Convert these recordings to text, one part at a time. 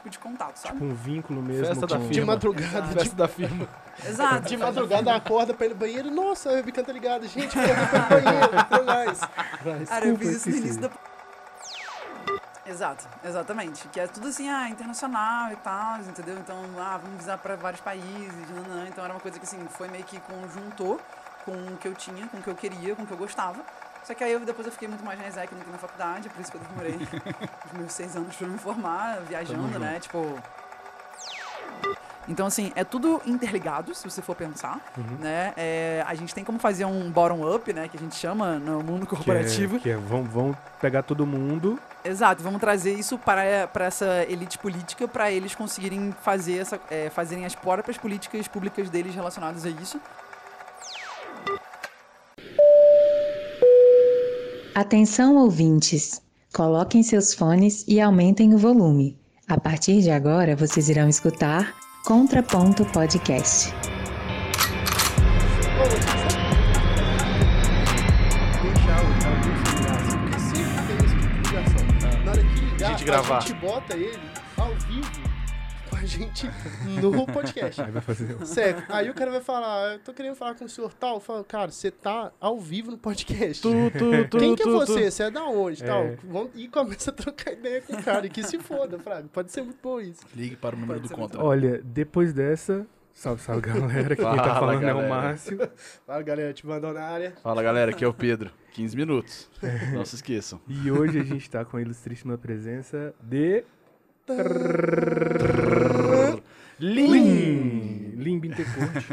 tipo de contato, sabe? Tipo um vínculo mesmo. Festa da firma. De madrugada, Exato. Festa da firma. Exato. de madrugada acorda pra ir no banheiro. Nossa, a webcam tá ligada. Gente, eu vou pro banheiro. Pro gás. Cara, eu fiz isso no início da. Exato, exatamente. Que é tudo assim, ah, internacional e tal, entendeu? Então, ah, vamos visar para vários países, nanã. Então era uma coisa que assim, foi meio que conjuntou com o que eu tinha, com o que eu queria, com o que eu gostava. Só que aí eu, depois eu fiquei muito mais na ESEC do que na faculdade, por isso que eu demorei os meus seis anos pra me formar, viajando, né? Tipo. Então, assim, é tudo interligado, se você for pensar, né? É, a gente tem como fazer um bottom-up, né? Que a gente chama no mundo Que é, corporativo. que é, vão, vão pegar todo mundo. Exato, vamos trazer isso para, para essa elite política, para eles conseguirem fazer essa, é, fazerem as próprias políticas públicas deles relacionadas a isso. Atenção, ouvintes! Coloquem seus fones e aumentem o volume. A partir de agora, vocês irão escutar Contraponto Podcast. A gente gravar. a gente bota ele gente no podcast. Aí vai fazer. Sério. Aí o cara vai falar, eu tô querendo falar com o senhor tal. Eu falo, cara, você tá ao vivo no podcast. Tu, tu, tu, Quem que é você? Você é da onde? É. Tal. E começa a trocar ideia com o cara. E que se foda, Fraga. Pode ser muito bom isso. Ligue para o número Pode do ser contra. Olha, depois dessa. Salve, salve, galera. Quem tá Fala, falando é o galera. Márcio. Fala, galera, te mandou na área. Fala galera, aqui é o Pedro. 15 minutos. É. Não se esqueçam. E hoje a gente tá com a ilustríssima presença de. Lim! Lim Bittencourt.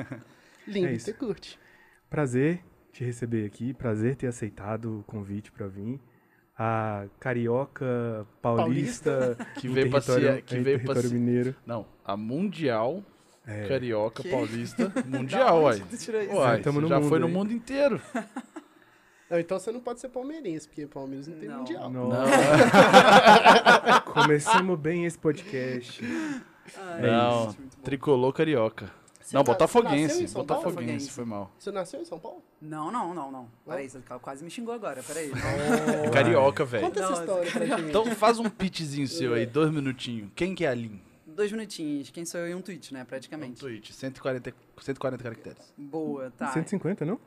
Lindo, É. Prazer te receber aqui, prazer ter aceitado o convite pra vir. A carioca paulista, Que em veio ser- que em veio ser- mineiro. Não, a Mundial É, Carioca Que? Paulista Mundial, uai. Uai, já mundo foi no aí. mundo inteiro. Não, então você não pode ser palmeirense, porque Palmeiras não tem Não. mundial. Nossa, começamos bem esse podcast. Ah, Não, bom. tricolor carioca. Você não, tá- botafoguense. Botafoguense, foi mal. Você nasceu em São Paulo? Não, não, não, não. Peraí, você quase me xingou agora, peraí. Carioca, velho. Conta essa história pra gente. Então faz um pitchzinho seu aí, dois minutinhos. Quem que é a Lin? Dois minutinhos, quem sou eu em um tweet, né, Um praticamente. tweet, 140, 140 caracteres. Boa, tá. 150, não?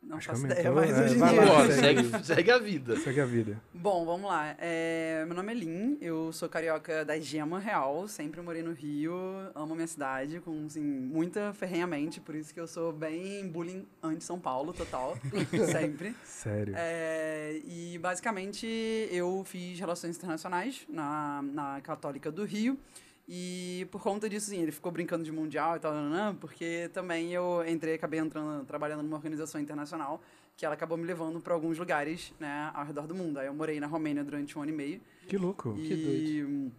Não Acho faço que ideia, mas é, hoje em dia... lá. Segue, segue a vida. Segue a vida. Bom, vamos lá. É, meu nome é Lin, eu sou carioca da Gema Real, sempre morei no Rio, amo minha cidade, com assim, muita ferrenhamente, por isso que eu sou bem bullying anti-São Paulo, total, sempre. Sério. É, e basicamente eu fiz relações internacionais na, na Católica do Rio. E por conta disso, sim, ele ficou brincando de mundial e tal, porque também eu entrei, acabei entrando, trabalhando numa organização internacional que ela acabou me levando para alguns lugares, né, ao redor do mundo. Aí eu morei na Romênia durante um ano e meio. Que louco. E,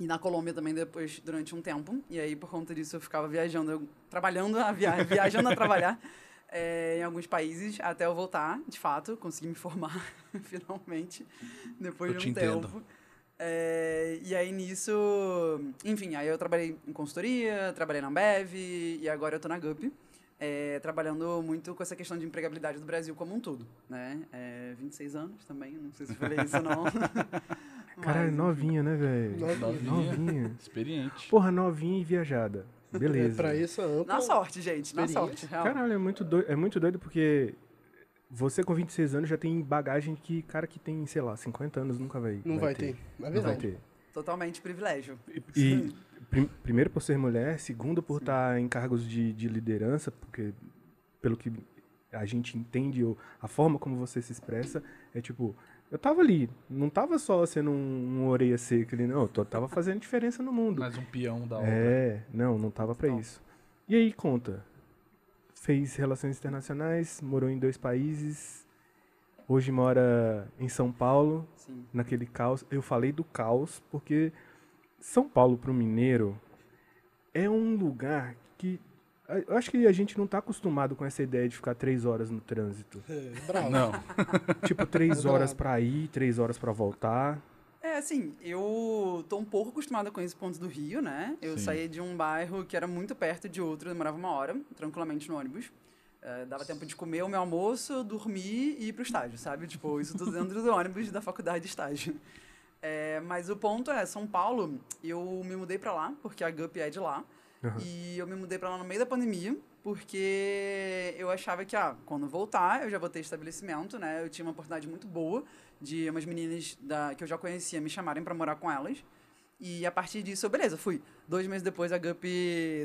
e na Colômbia também depois, durante um tempo. E aí, por conta disso, eu ficava viajando, eu, trabalhando, a via viajando a trabalhar eh, em alguns países, até eu voltar, de fato, consegui me formar, finalmente, depois Eu de te um entendo. Eh, e aí, nisso... Enfim, aí eu trabalhei em consultoria, trabalhei na Ambev, e agora eu tô na GUP. eh, trabalhando muito com essa questão de empregabilidade do Brasil como um todo, né? É, 26 anos também, não sei se falei isso ou não. Caralho, novinha, né, velho? Novinha. Novinha. Experiente. Porra, novinha e viajada. Beleza. É, pra isso, ampla. Na sorte, gente, na sorte, real. Caralho, é muito, doido, é muito doido porque você com 26 anos já tem bagagem que cara que tem, sei lá, 50 anos nunca vai Não vai ter. É Não vai ter. Totalmente privilégio. E prim- primeiro por ser mulher, segundo por estar em cargos de, de liderança, porque pelo que a gente entende, ou a forma como você se expressa, é tipo, eu tava ali, não tava só sendo um, um orelha seca ali, não, eu tava fazendo diferença no mundo. Mais um peão da obra. É, não, não tava pra Não. isso. E aí, conta. Fez relações internacionais, morou em dois países. Hoje mora em São Paulo, Sim. naquele caos. Eu falei do caos porque São Paulo pro mineiro é um lugar que eu acho que a gente não tá acostumado com essa ideia de ficar três horas no trânsito. É, bravo. Não. tipo, três horas pra ir, três horas pra voltar. É, assim, eu tô um pouco acostumada com esse ponto do Rio, né? Eu Sim. saí de um bairro que era muito perto de outro, demorava uma hora, tranquilamente no ônibus. É, dava tempo de comer o meu almoço, dormir e ir pro estágio, sabe? Tipo, isso tudo dentro do ônibus da faculdade de estágio. É, mas o ponto é, São Paulo, eu me mudei pra lá, porque a Gup é de lá. Aham. E eu me mudei pra lá no meio da pandemia, porque eu achava que, ah, quando eu voltar, eu já vou ter estabelecimento, né? Eu tinha uma oportunidade muito boa de umas meninas da, que eu já conhecia me chamarem pra morar com elas. E a partir disso, beleza, fui. Dois meses depois, a Gup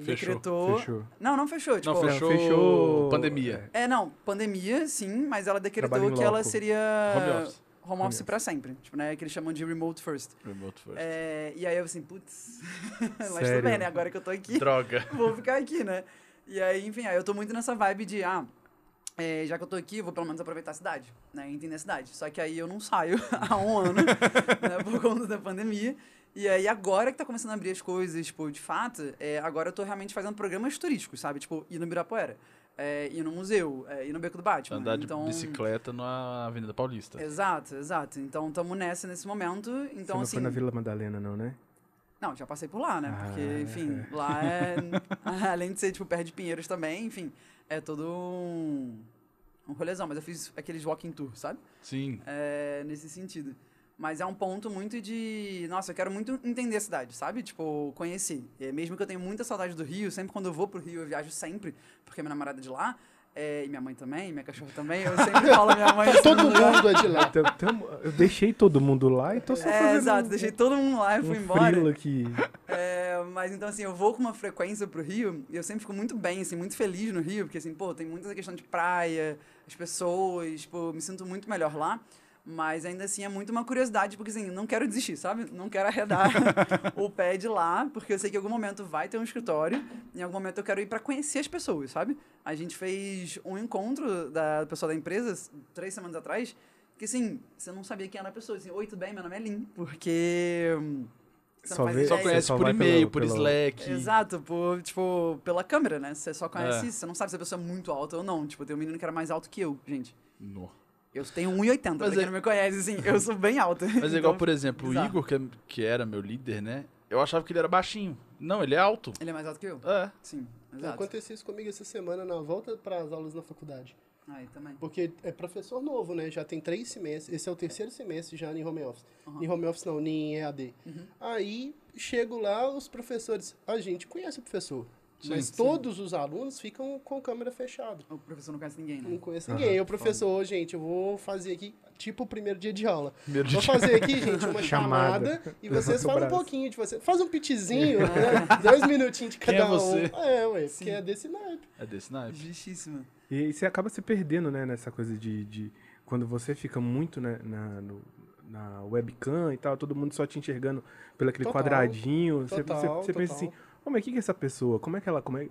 decretou... Fechou. Não, não fechou. Tipo, Não, fechou, fechou- pandemia. É, não, pandemia, sim, mas ela decretou que ela seria Home office. home office pra sempre. Tipo, né? Que eles chamam de remote first. Remote first. É, e aí eu assim, putz, mas tudo bem, né? Agora que eu tô aqui, Droga. vou ficar aqui, né? E aí, enfim, aí eu tô muito nessa vibe de, ah, é, já que eu tô aqui, eu vou pelo menos aproveitar a cidade, né? Entender a cidade. Só que aí eu não saio há um ano, né? Por conta da pandemia. E aí agora que tá começando a abrir as coisas, tipo, de fato, é, agora eu tô realmente fazendo programas turísticos, sabe? Tipo, ir no Ibirapuera, é, ir no museu, é, ir no Beco do Batman. Andar de então, bicicleta na Avenida Paulista. Exato, exato. Então estamos nessa nesse momento. Você Então, não assim. foi na Vila Madalena, não, né? Não, já passei por lá, né? Porque, Ah, enfim, lá é. além de ser, tipo, perto de Pinheiros também, enfim, é todo um. Um rolezão. Mas eu fiz aqueles walking tour, sabe? Sim. É, nesse sentido. Mas é um ponto muito de. Nossa, eu quero muito entender a cidade, sabe? Tipo, conhecer. É, mesmo que eu tenha muita saudade do Rio, sempre quando eu vou pro Rio, eu viajo sempre, porque minha namorada é de lá. É, e minha mãe também, minha cachorra também. Eu sempre falo a minha mãe. Todo mundo é de lá. Tam- tam- eu deixei todo mundo lá e tô só É, fazendo exato, um- deixei todo mundo lá e um fui embora. frilo aqui. É, mas então, assim, eu vou com uma frequência pro Rio e eu sempre fico muito bem, assim, muito feliz no Rio, porque, assim, pô, tem muita questão de praia, as pessoas, tipo, me sinto muito melhor lá. Mas ainda assim é muito uma curiosidade, porque assim, não quero desistir, sabe? Não quero arredar o pé de lá, porque eu sei que em algum momento vai ter um escritório, em algum momento eu quero ir para conhecer as pessoas, sabe? A gente fez um encontro da pessoa da empresa três semanas atrás, que assim, você não sabia quem era a pessoa. Assim, Oi, tudo bem? Meu nome é Lin, porque. Você Só vê- Só conhece só por e-mail, por pelo- Slack. Exato, por, tipo, pela câmera, né? Você só conhece É. isso, você não sabe se a pessoa é muito alta ou não. Tipo, tem um menino que era mais alto que eu, gente. No. Eu tenho 1,80, pra Mas quem é- não me conhece, assim, eu sou bem alta. Mas é igual, por exemplo, o. Igor, que, é- que era meu líder, né? Eu achava que ele era baixinho. Não, ele é alto. Ele é mais alto que eu? É. Sim, exato. Aconteceu isso comigo essa semana na volta para as aulas na faculdade. Aí também. Porque é professor novo, né? Já tem três semestres. Esse é o terceiro semestre já em home office. Uhum. Em home office não, em EAD. Aí chego lá, os professores. A gente conhece o professor. Sim, mas sim. todos os alunos ficam com a câmera fechada. O professor não conhece ninguém, Não né? conhece Aham, ninguém. o professor, gente, eu vou fazer aqui, tipo o primeiro dia de aula. Primeiro Vou dia. fazer aqui, gente, uma Chamada. chamada. e vocês falam um pouquinho de você. Faz um pitzinho, né? Dois minutinhos de Quem cada é você? um. É, ué, Sim. porque é desse naipe. É desse naipe. Justíssima. E, você acaba se perdendo, né, nessa coisa de, de quando você fica muito né, na, no- na webcam e tal, todo mundo só te enxergando pelo aquele Total. quadradinho. Você, Total, você, você pensa total. assim, oh, mas o que é essa pessoa? Como é que ela. Como é...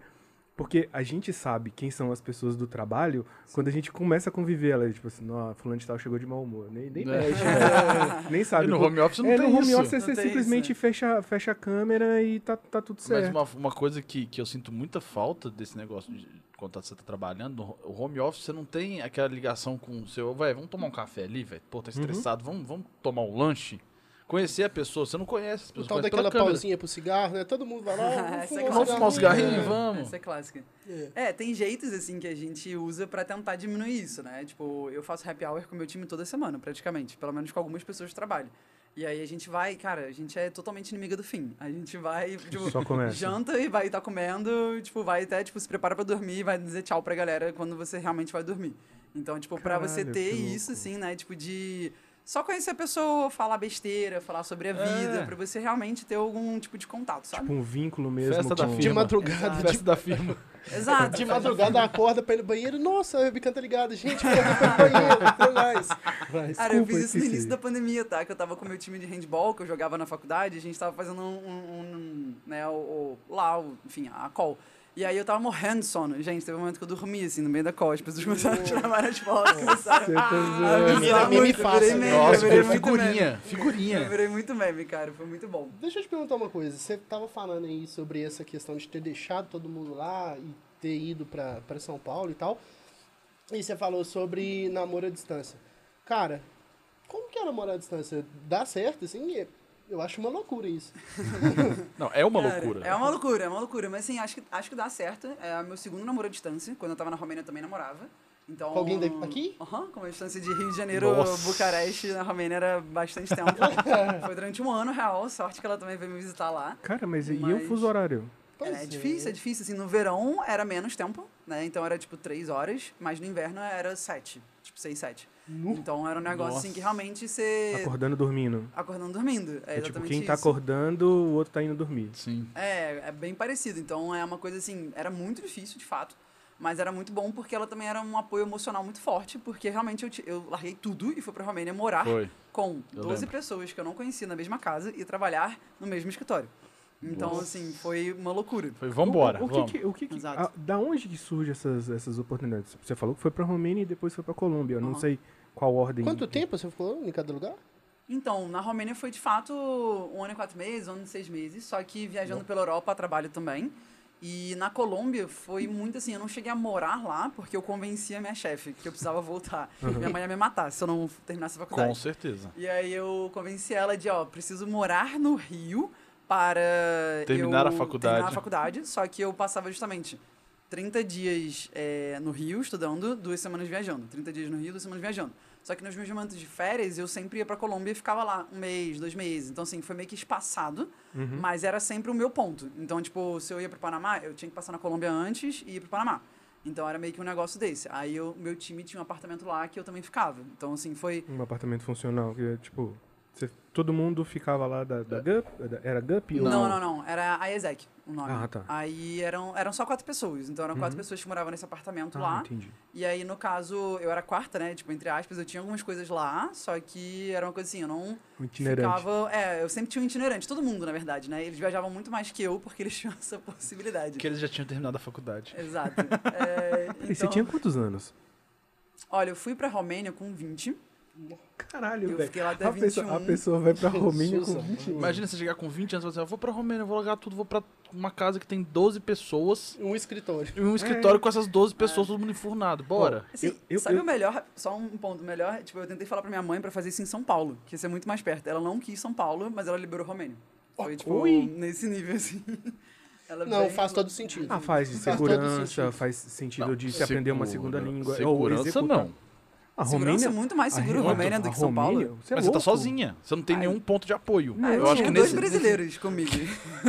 Porque a gente sabe quem são as pessoas do trabalho quando a gente começa a conviver. Ela, tipo assim, fulano de tal chegou de mau humor. Nem, nem É. mexe, né? Nem sabe. E no home office não é, tem no home isso. office Não você simplesmente isso, fecha, fecha a câmera e tá, tá tudo Mas certo. uma, uma coisa que, que eu sinto muita falta desse negócio de quando você tá trabalhando, no o home office você não tem aquela ligação com o seu, velho, vamos tomar um café ali, velho. Pô, tá Uhum. estressado, vamos, vamos tomar um lanche. Conhecer a pessoa, você não conhece as O pessoas. tal daquela pausinha pro cigarro, né? Todo mundo vai lá, vamos Essa fumar é um Vamos fumar um cigarrinho. É. vamos. Essa é clássica. É. É, tem jeitos, assim, que a gente usa pra tentar diminuir isso, né? Tipo, eu faço happy hour com o meu time toda semana, praticamente. Pelo menos com algumas pessoas de trabalho. E aí a gente vai, cara, a gente é totalmente inimiga do fim. A gente vai, tipo, janta e vai estar comendo, tipo, vai até, tipo, se prepara pra dormir e vai dizer tchau pra galera quando você realmente vai dormir. Então, tipo, pra você ter isso, assim, né, tipo, de só conhecer a pessoa, falar besteira, falar sobre a vida, É. pra você realmente ter algum tipo de contato, sabe? Tipo um vínculo mesmo. Festa da com... De firma. madrugada, Exato. de, Festa da firma. Exato. de madrugada acorda pra ir no banheiro. Nossa, a webcam tá ligada. Gente, eu vou pro banheiro, tem mais. Vai. Cara, eu fiz isso no início da pandemia, tá? Que eu tava com o meu time de handball, que eu jogava na faculdade, a gente tava fazendo um, um- um, né, o, o- lá, o- enfim, a call. E aí eu tava morrendo de sono. Gente, teve um momento que eu dormi, assim, no meio da call. As pessoas começaram a tirar várias fotos, começaram Você tá a avisar meme eu fácil, né? meme, Nossa, eu virei figurinha. meme. Eu Figurinha. virei muito meme, cara, foi muito bom. Deixa eu te perguntar uma coisa. Você tava falando aí sobre essa questão de ter deixado todo mundo lá e ter ido pra, pra São Paulo e tal. E você falou sobre namoro à distância. Cara, como que é namorar à distância? Dá certo, assim? Eu acho uma loucura isso. Não, é uma Cara, loucura. É uma loucura, é uma loucura. Mas assim, acho que, acho que dá certo. É meu segundo namoro à distância. Quando eu tava na Romênia eu também namorava. Então, Com alguém daqui? Aham, com a distância de Rio de Janeiro, Nossa. Bucareste, na Romênia era bastante tempo. Foi durante um ano, real. Sorte que ela também veio me visitar lá. Cara, mas, e o Mas- fuso horário? Pois é, difícil, é difícil. Assim, no verão era menos tempo, né? Então era tipo três horas, mas no inverno era sete, tipo seis, sete. Então era um negócio assim que realmente você. Acordando dormindo. Acordando dormindo. É, É, tipo, quem tá isso. acordando, o outro tá indo dormir. Sim. É, é bem parecido. Então é uma coisa assim, era muito difícil, de fato. Mas era muito bom porque ela também era um apoio emocional muito forte, porque realmente eu, eu larguei tudo e fui pra Romênia morar Foi. com Eu 12 lembro. pessoas que eu não conhecia na mesma casa e trabalhar no mesmo escritório. Então, Nossa. assim, foi uma loucura. Foi, vambora, O, o que vamos. que- o que a- da onde que surgem essas, essas oportunidades? Você falou que foi pra Romênia e depois foi pra Colômbia. Eu não Aham. sei qual ordem. Quanto tempo você ficou em cada lugar? Então, na Romênia foi de fato um ano e quatro meses, um ano e seis meses, só que viajando pela Europa a trabalho também. E na Colômbia foi muito assim, eu não cheguei a morar lá porque eu convenci a minha chefe que eu precisava voltar. Minha mãe ia me matar se eu não terminasse a faculdade. Com certeza. E aí eu convenci ela de, ó, preciso morar no Rio para Terminar a faculdade. Terminar a faculdade, só que eu passava justamente 30 dias é, no Rio estudando, duas semanas viajando. 30 dias no Rio, duas semanas viajando. Só que nos meus momentos de férias, eu sempre ia pra Colômbia e ficava lá um mês, dois meses. Então, assim, foi meio que espaçado, Uhum. mas era sempre o meu ponto. Então, tipo, se eu ia pro Panamá, eu tinha que passar na Colômbia antes e ir pro Panamá. Então, era meio que um negócio desse. Aí, o meu time tinha um apartamento lá que eu também ficava. Então, assim, foi... Um apartamento funcional, que é tipo. Você- todo mundo ficava lá da, da GUP? Da- Era GUP ou Não, não, não. Era a ESEC o nome. Ah, tá. Aí eram, eram só quatro pessoas. Então eram quatro Uhum. pessoas que moravam nesse apartamento Ah, lá. entendi. E aí, no caso, eu era quarta, né? Tipo, entre aspas, eu tinha algumas coisas lá, só que era uma coisa assim, eu não Um itinerante. ficava. É, eu sempre tinha um itinerante, todo mundo, na verdade, né? Eles viajavam muito mais que eu porque eles tinham essa possibilidade. Porque eles já tinham terminado a faculdade. Exato. É, E você então, tinha quantos anos? Olha, eu fui pra Romênia com 20. Caralho, Eu velho. fiquei lá até A pessoa, a 21. pessoa vai pra Romênia com Jesus 20 anos. Imagina você chegar com 20 anos e falar assim, eu vou pra Romênia, eu vou largar tudo, vou pra uma casa que tem 12 pessoas Um escritório. e um escritório com essas 12 pessoas, todo mundo enfurnado. Bora. Assim, Eu- eu- sabe eu- o melhor? Só um ponto. O melhor, tipo, eu tentei falar pra minha mãe pra fazer isso em São Paulo, que ia ser muito mais perto. Ela não quis São Paulo, mas ela liberou Romênia. Foi, tipo, ui. nesse nível, assim. Ela Não, bem- faz todo sentido. Ah, faz de Faz segurança, sentido. faz sentido Não, de se aprender uma segunda língua. ou Segurança executar. não. A Segurança Romênia, é muito mais a seguro Re- Romênia do a que São Paulo. Romênia, Você é Mas você tá sozinha. Você não tem Ai. nenhum ponto de apoio. Ah, eu eu acho que dois nesse, brasileiros comigo.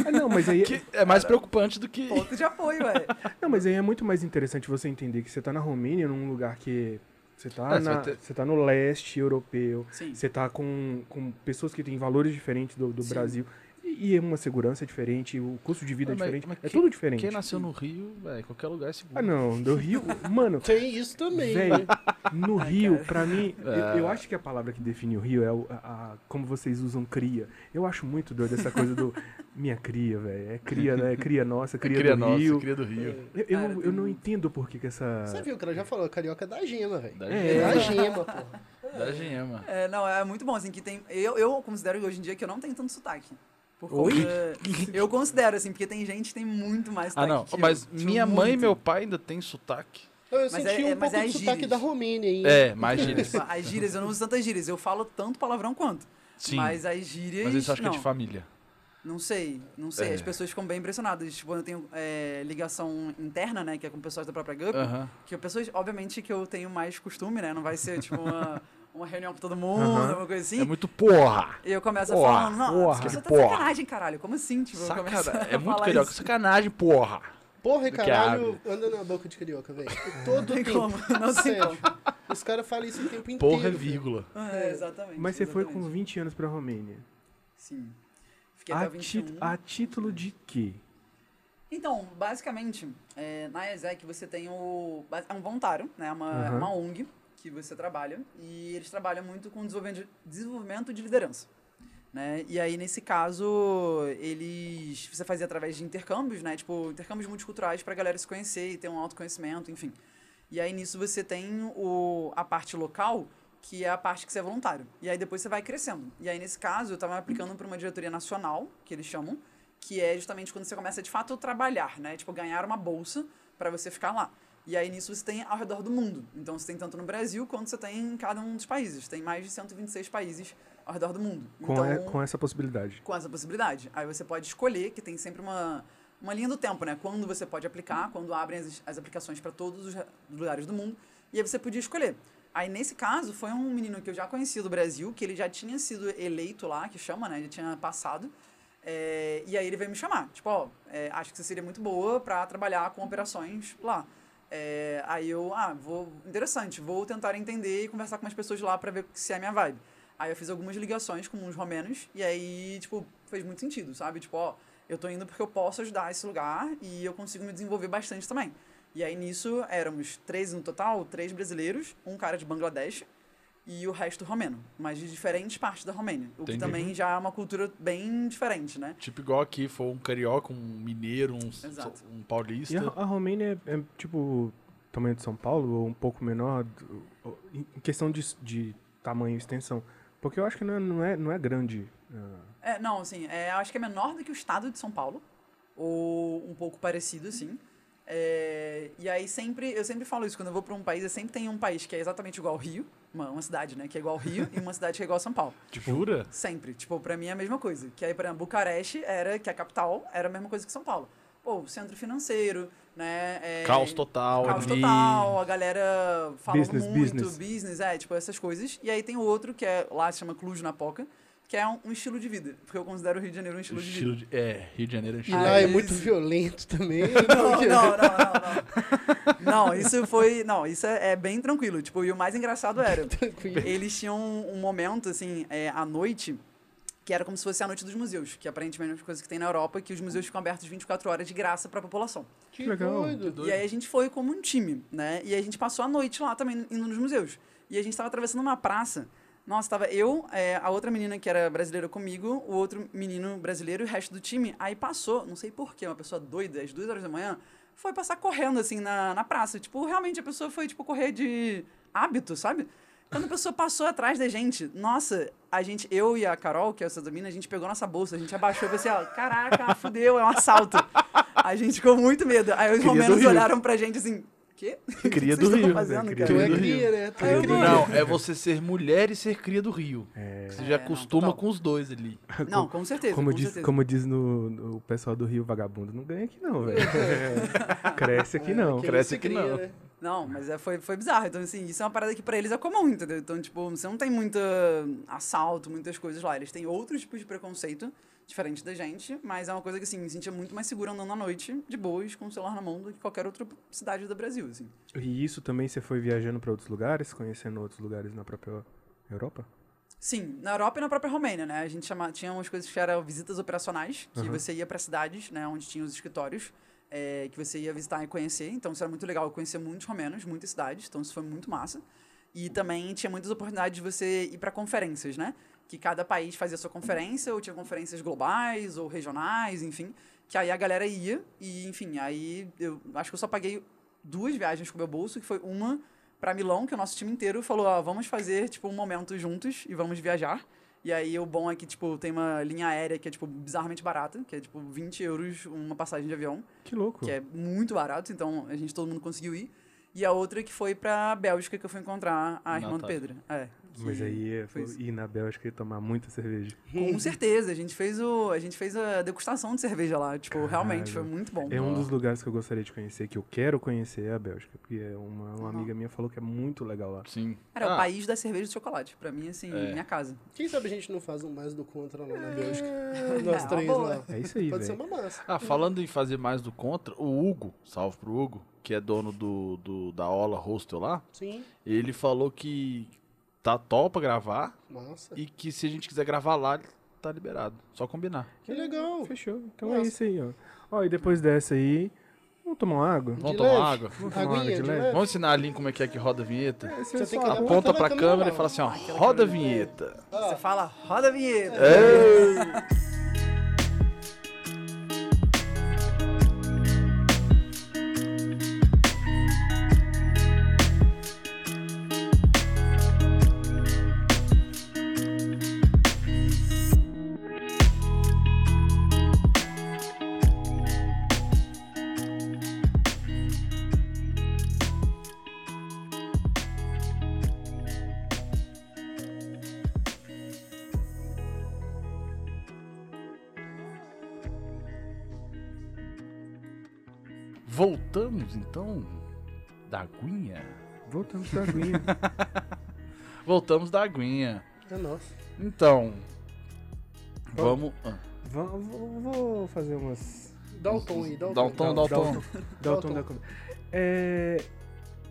Ah, não, mas aí, que é mais preocupante do que. Ponto de apoio, ué. não, mas aí é muito mais interessante você entender que você tá na Romênia, num lugar que você tá, É, você na- vai ter- você tá no leste europeu, Sim. você tá com, com pessoas que têm valores diferentes do, do Sim. Brasil. E, é uma segurança diferente, o custo de vida é Mas- diferente, mas é quem- tudo diferente. Quem nasceu no Rio, velho, qualquer lugar é seguro. Ah, não, do Rio, mano, Tem isso também. Velho, né? no Rio, pra mim, eu, É. eu acho que a palavra que define o Rio é o- a, a- como vocês usam cria. Eu acho muito doido essa coisa do minha cria, velho. É cria, né? Cria nossa, cria, cria do nossa, Rio. cria do Rio. Eu, eu, Cara, eu tem não entendo por que, que essa. Você viu que ela já falou, carioca é da gema, velho. Da É. É da gema. pô. Da gema. É, não, é muito bom, assim, que tem... Eu, eu considero hoje em dia que eu não tenho tanto sotaque. Por Oi? Eu considero, assim, porque tem gente que tem muito mais Ah, sotaque não. que eu. Mas Tipo, minha mãe e meu pai ainda tem sotaque. Eu Mas senti é- é- um mas pouco é de sotaque gírias. da Romênia aí. É, mais gírias. As gírias, eu não uso tantas gírias. Eu falo tanto palavrão quanto. Sim. Mas as gírias. Mas isso eu acho que é não. de família. Não sei, não sei. É. As pessoas ficam bem impressionadas. Tipo, eu tenho é, ligação interna, né? Que é com pessoas da própria GUP. Aham. Que pessoas, obviamente, que eu tenho mais costume, né? Não vai ser, tipo, uma, uma reunião com todo mundo, Aham. uma coisa assim. É muito porra. E eu começo a Porra, falar, não, porra, pessoa tá porra. sacanagem, caralho. Como assim? Tipo, eu começo Sacanagem. a É muito falar carioca. isso. Sacanagem, porra. Porra e caralho anda na boca de carioca, velho. Todo Não tem tempo. como, não tem Sério. como. Os caras falam isso o tempo inteiro. Porra é vírgula. É, exatamente. Mas você foi com exatamente. 20 anos pra Romênia. Sim. Fiquei até A, tit- 21. a título de quê? Então, basicamente, é, na ESEC você tem o. É um voluntário, né? Uma, é Aham. uma ONG que você trabalha. E eles trabalham muito com desenvolvimento de, liderança. Né? E aí, nesse caso, eles. Você fazia através de intercâmbios, né? Tipo, intercâmbios multiculturais pra galera se conhecer e ter um autoconhecimento, enfim. E aí, nisso, você tem o, a parte local, que é a parte que você é voluntário. E aí, depois você vai crescendo. E aí, nesse caso, eu estava aplicando para uma diretoria nacional, que eles chamam, que é justamente quando você começa, de fato, a trabalhar, né? Tipo, ganhar uma bolsa para você ficar lá. E aí, nisso, você tem ao redor do mundo. Então, você tem tanto no Brasil, quanto você tem em cada um dos países. Tem mais de 126 países ao redor do mundo. Com, então, com essa possibilidade. com essa possibilidade. Aí você pode escolher, que tem sempre uma, uma linha do tempo, né? Quando você pode aplicar, quando abrem as, as aplicações para todos os re- lugares do mundo. E aí você podia escolher. Aí, nesse caso, foi um menino que eu já conhecia do Brasil, que ele já tinha sido eleito lá, que chama, né? Ele tinha passado. É, e aí ele veio me chamar. Tipo, ó, é, acho que você seria muito boa pra trabalhar com operações lá. É, aí eu, ah, vou. Interessante, vou tentar entender e conversar com umas pessoas lá pra ver se é a minha vibe. Aí eu fiz algumas ligações com uns romenos, e aí, tipo, fez muito sentido, sabe? Tipo, ó, eu tô indo porque eu posso ajudar esse lugar e eu consigo me desenvolver bastante também. E aí nisso éramos três no total, três brasileiros, um cara de Bangladesh e o resto romeno, mas de diferentes partes da Romênia. O que Entendi. também já é uma cultura bem diferente, né? Tipo, igual aqui, foi um carioca, um mineiro, um, Exato. um E paulista. a, a Romênia é, é, tipo tamanho de São Paulo ou um pouco menor do- ou- em em questão de, de tamanho e extensão? Porque eu acho que não é, não é, não é grande. ah, É, não, assim, é, acho que é menor do que o estado de São Paulo, ou um pouco parecido, assim. É, e aí sempre, eu sempre falo isso, quando eu vou para um país, eu sempre tenho um país que é exatamente igual ao Rio, uma, uma cidade, né, que é igual ao Rio, e uma cidade que é igual a São Paulo. Jura? Sempre. Tipo, pra mim é a mesma coisa. Que aí, por exemplo, Bucareste era, que é a capital, era a mesma coisa que São Paulo. Pô, o centro financeiro, né? é, Caos total Caos ali. total, a galera falando Business, muito, business. é, tipo, essas coisas. E aí tem o outro, que é, lá se chama Cluj na Poca, que é um, um estilo de vida. Porque eu considero o Rio de Janeiro um estilo, Estilo de vida. de... É, Rio de Janeiro é E estilo. lá é Aí- muito violento também. Não, não, não, não, não. Não, isso foi. Não, isso é, é bem tranquilo. Tipo, e o mais engraçado era. Tranquilo. Eles tinham um, um momento, assim, é, à noite, que era como se fosse a noite dos museus, que aparentemente é uma coisa que tem na Europa, que os museus ficam abertos 24 horas de graça para a população. Que legal. doido. E aí a gente foi como um time, né? E a gente passou a noite lá também indo nos museus. E a gente tava atravessando uma praça. Nossa, tava eu, é, a outra menina que era brasileira comigo, o outro menino brasileiro e o resto do time. Aí passou, não sei porquê, uma pessoa doida, às duas horas da manhã, foi passar correndo assim na, na praça. Tipo, realmente a pessoa foi, tipo, correr de hábito, sabe? Quando a pessoa passou atrás da gente, nossa, a gente, eu e a Carol, que é essa mina, a gente pegou nossa bolsa, a gente abaixou e falou assim, ó, caraca, fudeu, é um assalto. A gente ficou com muito medo. Aí os Rio. olharam pra gente assim, quê? Cria do Rio, fazendo, né? Tu é cria, né? Tu é cria. Não, é você ser mulher e ser cria do Rio. É, Você já É, não, acostuma total. com os dois ali. Não, com certeza, como, com diz, certeza. como diz no, no- o pessoal do Rio Vagabundo, não ganha aqui não, velho. Cresce aqui não. Aquele cresce aqui cria, não. né? Não, mas é, foi, foi bizarro. Então, assim, isso é uma parada que pra eles é comum, entendeu? Então, tipo, você não tem muito assalto, muitas coisas lá. Eles têm outros tipos de preconceito, diferente da gente, mas é uma coisa que, assim, me sentia muito mais segura andando à noite, de boas, com o celular na mão, do que qualquer outra cidade do Brasil, assim. E isso também você foi viajando pra outros lugares, conhecendo outros lugares na própria Europa? Sim, na Europa e na própria Romênia, né? A gente chama, tinha umas coisas que eram visitas operacionais, que Aham. você ia para cidades, né, onde tinha os escritórios, é, que você ia visitar e conhecer. Então isso era muito legal, eu conhecia muitos romenos, muitas cidades, então isso foi muito massa. E também tinha muitas oportunidades de você ir para conferências, né? Que cada país fazia sua conferência, ou tinha conferências globais ou regionais, enfim. Que aí a galera ia, e enfim, aí eu acho que eu só paguei duas viagens com o meu bolso, que foi uma para Milão, que o nosso time inteiro falou, ó, vamos fazer, tipo, um momento juntos e vamos viajar. E aí o bom é que, tipo, tem uma linha aérea que é, tipo, bizarramente barata, que é, tipo, 20 euros uma passagem de avião, Que louco. que é muito barato, então a gente, todo mundo conseguiu ir. E a outra que foi pra Bélgica, que eu fui encontrar a irmã do. Pedro. É. Mas aí é, foi ir na Bélgica e tomar muita cerveja. Com certeza, a gente fez o. A gente fez a degustação de cerveja lá. Tipo, realmente foi Caralho. muito bom. É um dos lugares que eu gostaria de conhecer, que eu quero conhecer, é a Bélgica. Porque é uma, uma amiga minha falou que é muito legal lá. Sim. Era Ah, o país da cerveja e do chocolate. Pra mim, assim, É. minha casa. Quem sabe a gente não faz um mais do contra lá na É, Bélgica? é Nós uma três lá. É isso aí, Pode ser velho. uma massa. Ah, falando em fazer mais do contra, o Hugo, salve pro Hugo, que é dono do, do- da Ola Hostel lá, Sim, ele falou que tá top pra gravar massa. e que se a gente quiser gravar lá, tá liberado. Só combinar. Que legal. Fechou. Então Nossa. é isso aí, ó. Ó, e depois dessa aí, vamos tomar uma água? Vamos De tomar leve. água? Vamos tomar uma água Aguinha de de leve? leve. Vamos ensinar a Lin como é que é que roda a vinheta? Você é que apontar Aponta pra câmera câmera e fala assim, ó, roda a vinheta. Você fala, roda a vinheta. Ei! da aguinha. Voltamos da aguinha. É nossa. Então. Vamos. ah, Vou, vou- vou fazer umas. Dá o tom aí, dá o Dá um tom. tom, dá o Dá o tom. Dá o Dá o tom tom. da. É,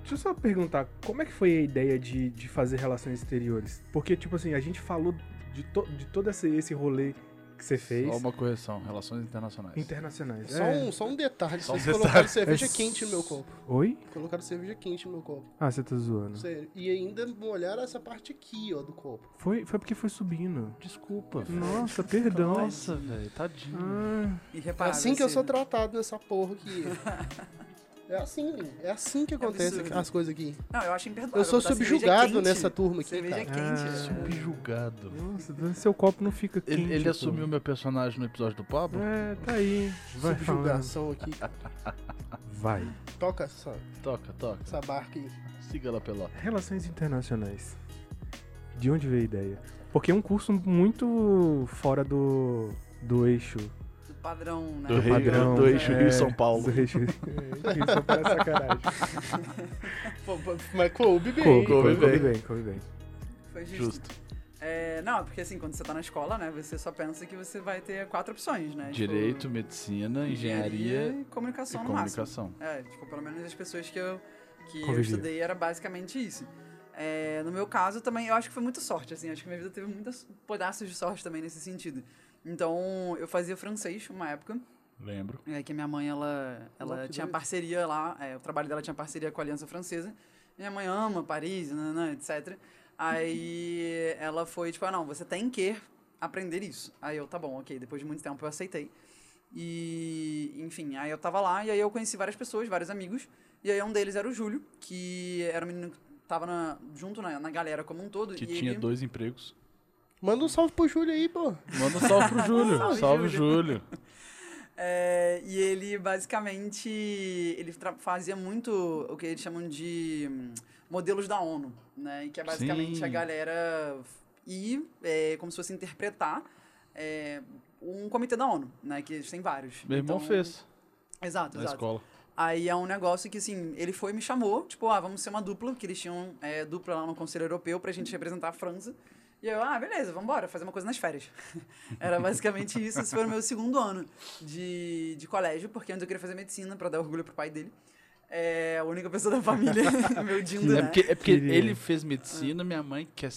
Deixa eu só perguntar, como é que foi a ideia de, de fazer relações exteriores? Porque, tipo assim, a gente falou de, to, de todo esse, esse rolê que você fez. Só uma correção, relações internacionais. Internacionais. Só, é. um, só um detalhe, Só um vocês detalhe. colocaram cerveja É quente no meu copo. Oi? Colocaram cerveja quente no meu copo. Ah, você tá zoando. Sério. E ainda molharam essa parte aqui, ó, do copo. Foi, foi porque foi subindo. Desculpa, velho. Nossa, perdão. Nossa, velho, tadinho. Ah, É Irreparável. assim que eu sou tratado nessa porra aqui. É assim, Lin. É assim que acontece absurdo. as coisas aqui. Não, eu acho imperdoável. Eu sou cerveja subjugado quente. nessa turma aqui, Cerveja cara. quente. Ah. Subjugado. nossa, seu copo não fica quente. Ele, ele assumiu meu personagem no episódio do Pablo? É, tá aí. Vai falando. Subjugação aqui. Vai. Toca essa, Toca, toca. essa barca aí. Siga lá pela. Relações internacionais. De onde veio a ideia? Porque é um curso muito fora do, do eixo. Do padrão, né? Do Do Rio- padrão. do eixo é, Rio-São Paulo. Do eixo Rio São Paulo é sacanagem. Pô, Mas coube bem. Coube, coube coube, bem. bem, coube bem. Foi justo. Justo. É, não, porque assim, quando você tá na escola, né, você só pensa que você vai ter quatro opções, né? Tipo, Direito, medicina, engenharia e comunicação e no máximo. comunicação. É, tipo, pelo menos as pessoas que eu, que eu estudei era basicamente isso. É, no meu caso também, eu acho que foi muita sorte, assim, acho que minha vida teve muitos pedaços de sorte também nesse sentido. Então, eu fazia francês uma época, Lembro. é, que a minha mãe, ela, ela tinha doido. parceria lá, é, o trabalho dela tinha parceria com a Aliança Francesa. Minha mãe ama Paris, nanã, etc. Aí ela foi tipo, ah, não, você tem que aprender isso. Aí eu, tá bom, ok. Depois de muito tempo eu aceitei. E, enfim, aí eu tava lá e aí eu conheci várias pessoas, vários amigos. E aí um deles era o Júlio, que era um menino que tava na- junto na, na galera como um todo. Que e tinha ele, dois empregos. Manda um salve pro Júlio aí, pô. Manda um salve pro Júlio. Salve, salve, Júlio. Júlio. É, e ele basicamente ele fazia muito o que eles chamam de hum, modelos da ONU, né? E que é basicamente Sim. a galera ir é, como se fosse interpretar é, um comitê da ONU, né? Que eles têm vários. Meu irmão Então- fez Exato, na exato. escola. Aí é um negócio que, assim, ele foi e me chamou, tipo, ah, vamos ser uma dupla, que eles tinham é, dupla lá no Conselho Europeu pra gente representar a França. E eu, ah, beleza, vambora, fazer uma coisa nas férias. Era basicamente isso, esse foi o meu segundo ano de, de colégio, porque antes eu queria fazer medicina pra dar orgulho pro pai dele. É a única pessoa da família, meu dindo, É né? porque, é porque ele fez medicina, minha mãe, que é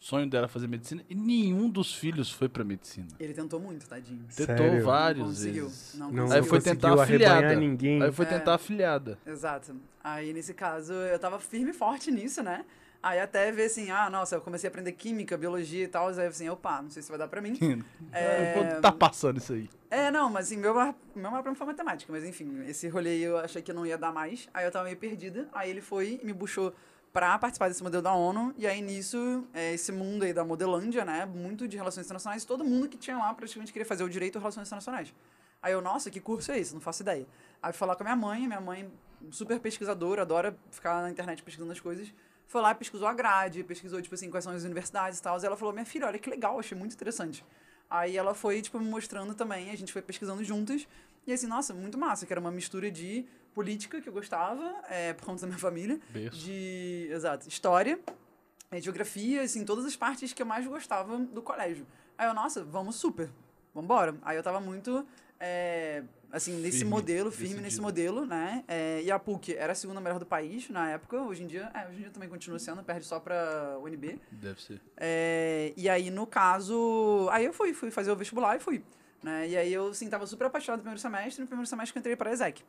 sonho dela fazer medicina, e nenhum dos filhos foi pra medicina. Ele tentou muito, tadinho. Tentou Sério? Não várias conseguiu. vezes. Não Não conseguiu. Aí foi conseguiu tentar afiliada. ninguém. Aí foi É. tentar afiliada. Exato. Aí, nesse caso, eu tava firme e forte nisso, né? Aí até ver assim, ah, nossa, eu comecei a aprender química, biologia e tal, aí assim, opa, não sei se vai dar pra mim. É, Quando tá passando isso aí? É, não, mas assim, meu maior, meu maior problema foi matemática, mas enfim, esse rolê aí eu achei que não ia dar mais, aí eu tava meio perdida, aí ele foi e me puxou pra participar desse modelo da ONU, e aí nisso, é, esse mundo aí da Modelândia, né, muito de relações internacionais, todo mundo que tinha lá praticamente queria fazer o direito de relações internacionais. Aí eu, nossa, que curso é esse? Não faço ideia. Aí fui falar com a minha mãe, minha mãe, super pesquisadora, adora ficar na internet pesquisando as coisas. Foi lá, pesquisou a grade, pesquisou, tipo assim, quais são as universidades e tal. E ela falou, minha filha, olha que legal, achei muito interessante. Aí ela foi, tipo, me mostrando também, a gente foi pesquisando juntas. E assim, nossa, muito massa, que era uma mistura de política, que eu gostava, é, por conta da minha família, de, exato, história, é, geografia, assim, todas as partes que eu mais gostava do colégio. Aí eu, nossa, vamos super, vambora. Aí eu tava muito, é, assim, nesse Firme, modelo, firme decidido. nesse modelo, né? É, e a PUC era a segunda melhor do país na época, hoje em dia, é, hoje em dia também continua sendo, perde só pra UNB. Deve ser. É, e aí, no caso, aí eu fui, fui fazer o vestibular e fui. Né? E aí eu, assim, tava super apaixonado no primeiro semestre, no primeiro semestre que eu entrei pra ESEC.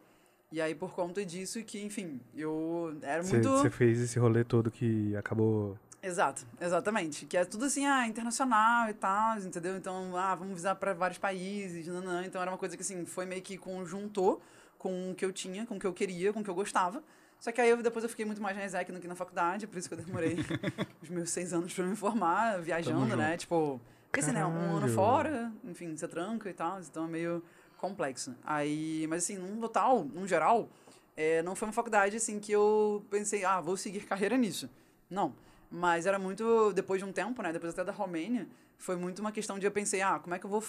E aí, por conta disso, que, enfim, eu era muito... Você fez esse rolê todo que acabou. Exato, exatamente. Que é tudo assim, ah, internacional e tal, entendeu? Então, ah, vamos visar para vários países, nanã. Então era uma coisa que, assim, foi meio que conjuntou com o que eu tinha, com o que eu queria, com o que eu gostava. Só que aí eu, depois eu fiquei muito mais na ESEC do que na faculdade, por isso que eu demorei os meus seis anos para me formar, viajando, né? Tipo, porque assim, né? Um ano fora, enfim, você tranca e tal, então é meio complexo. Aí, mas assim, num total, num geral, é, não foi uma faculdade assim que eu pensei, ah, vou seguir carreira nisso. Não. Mas era muito, depois de um tempo, né? Depois até da Romênia, foi muito uma questão de eu pensei, ah, como é que eu vou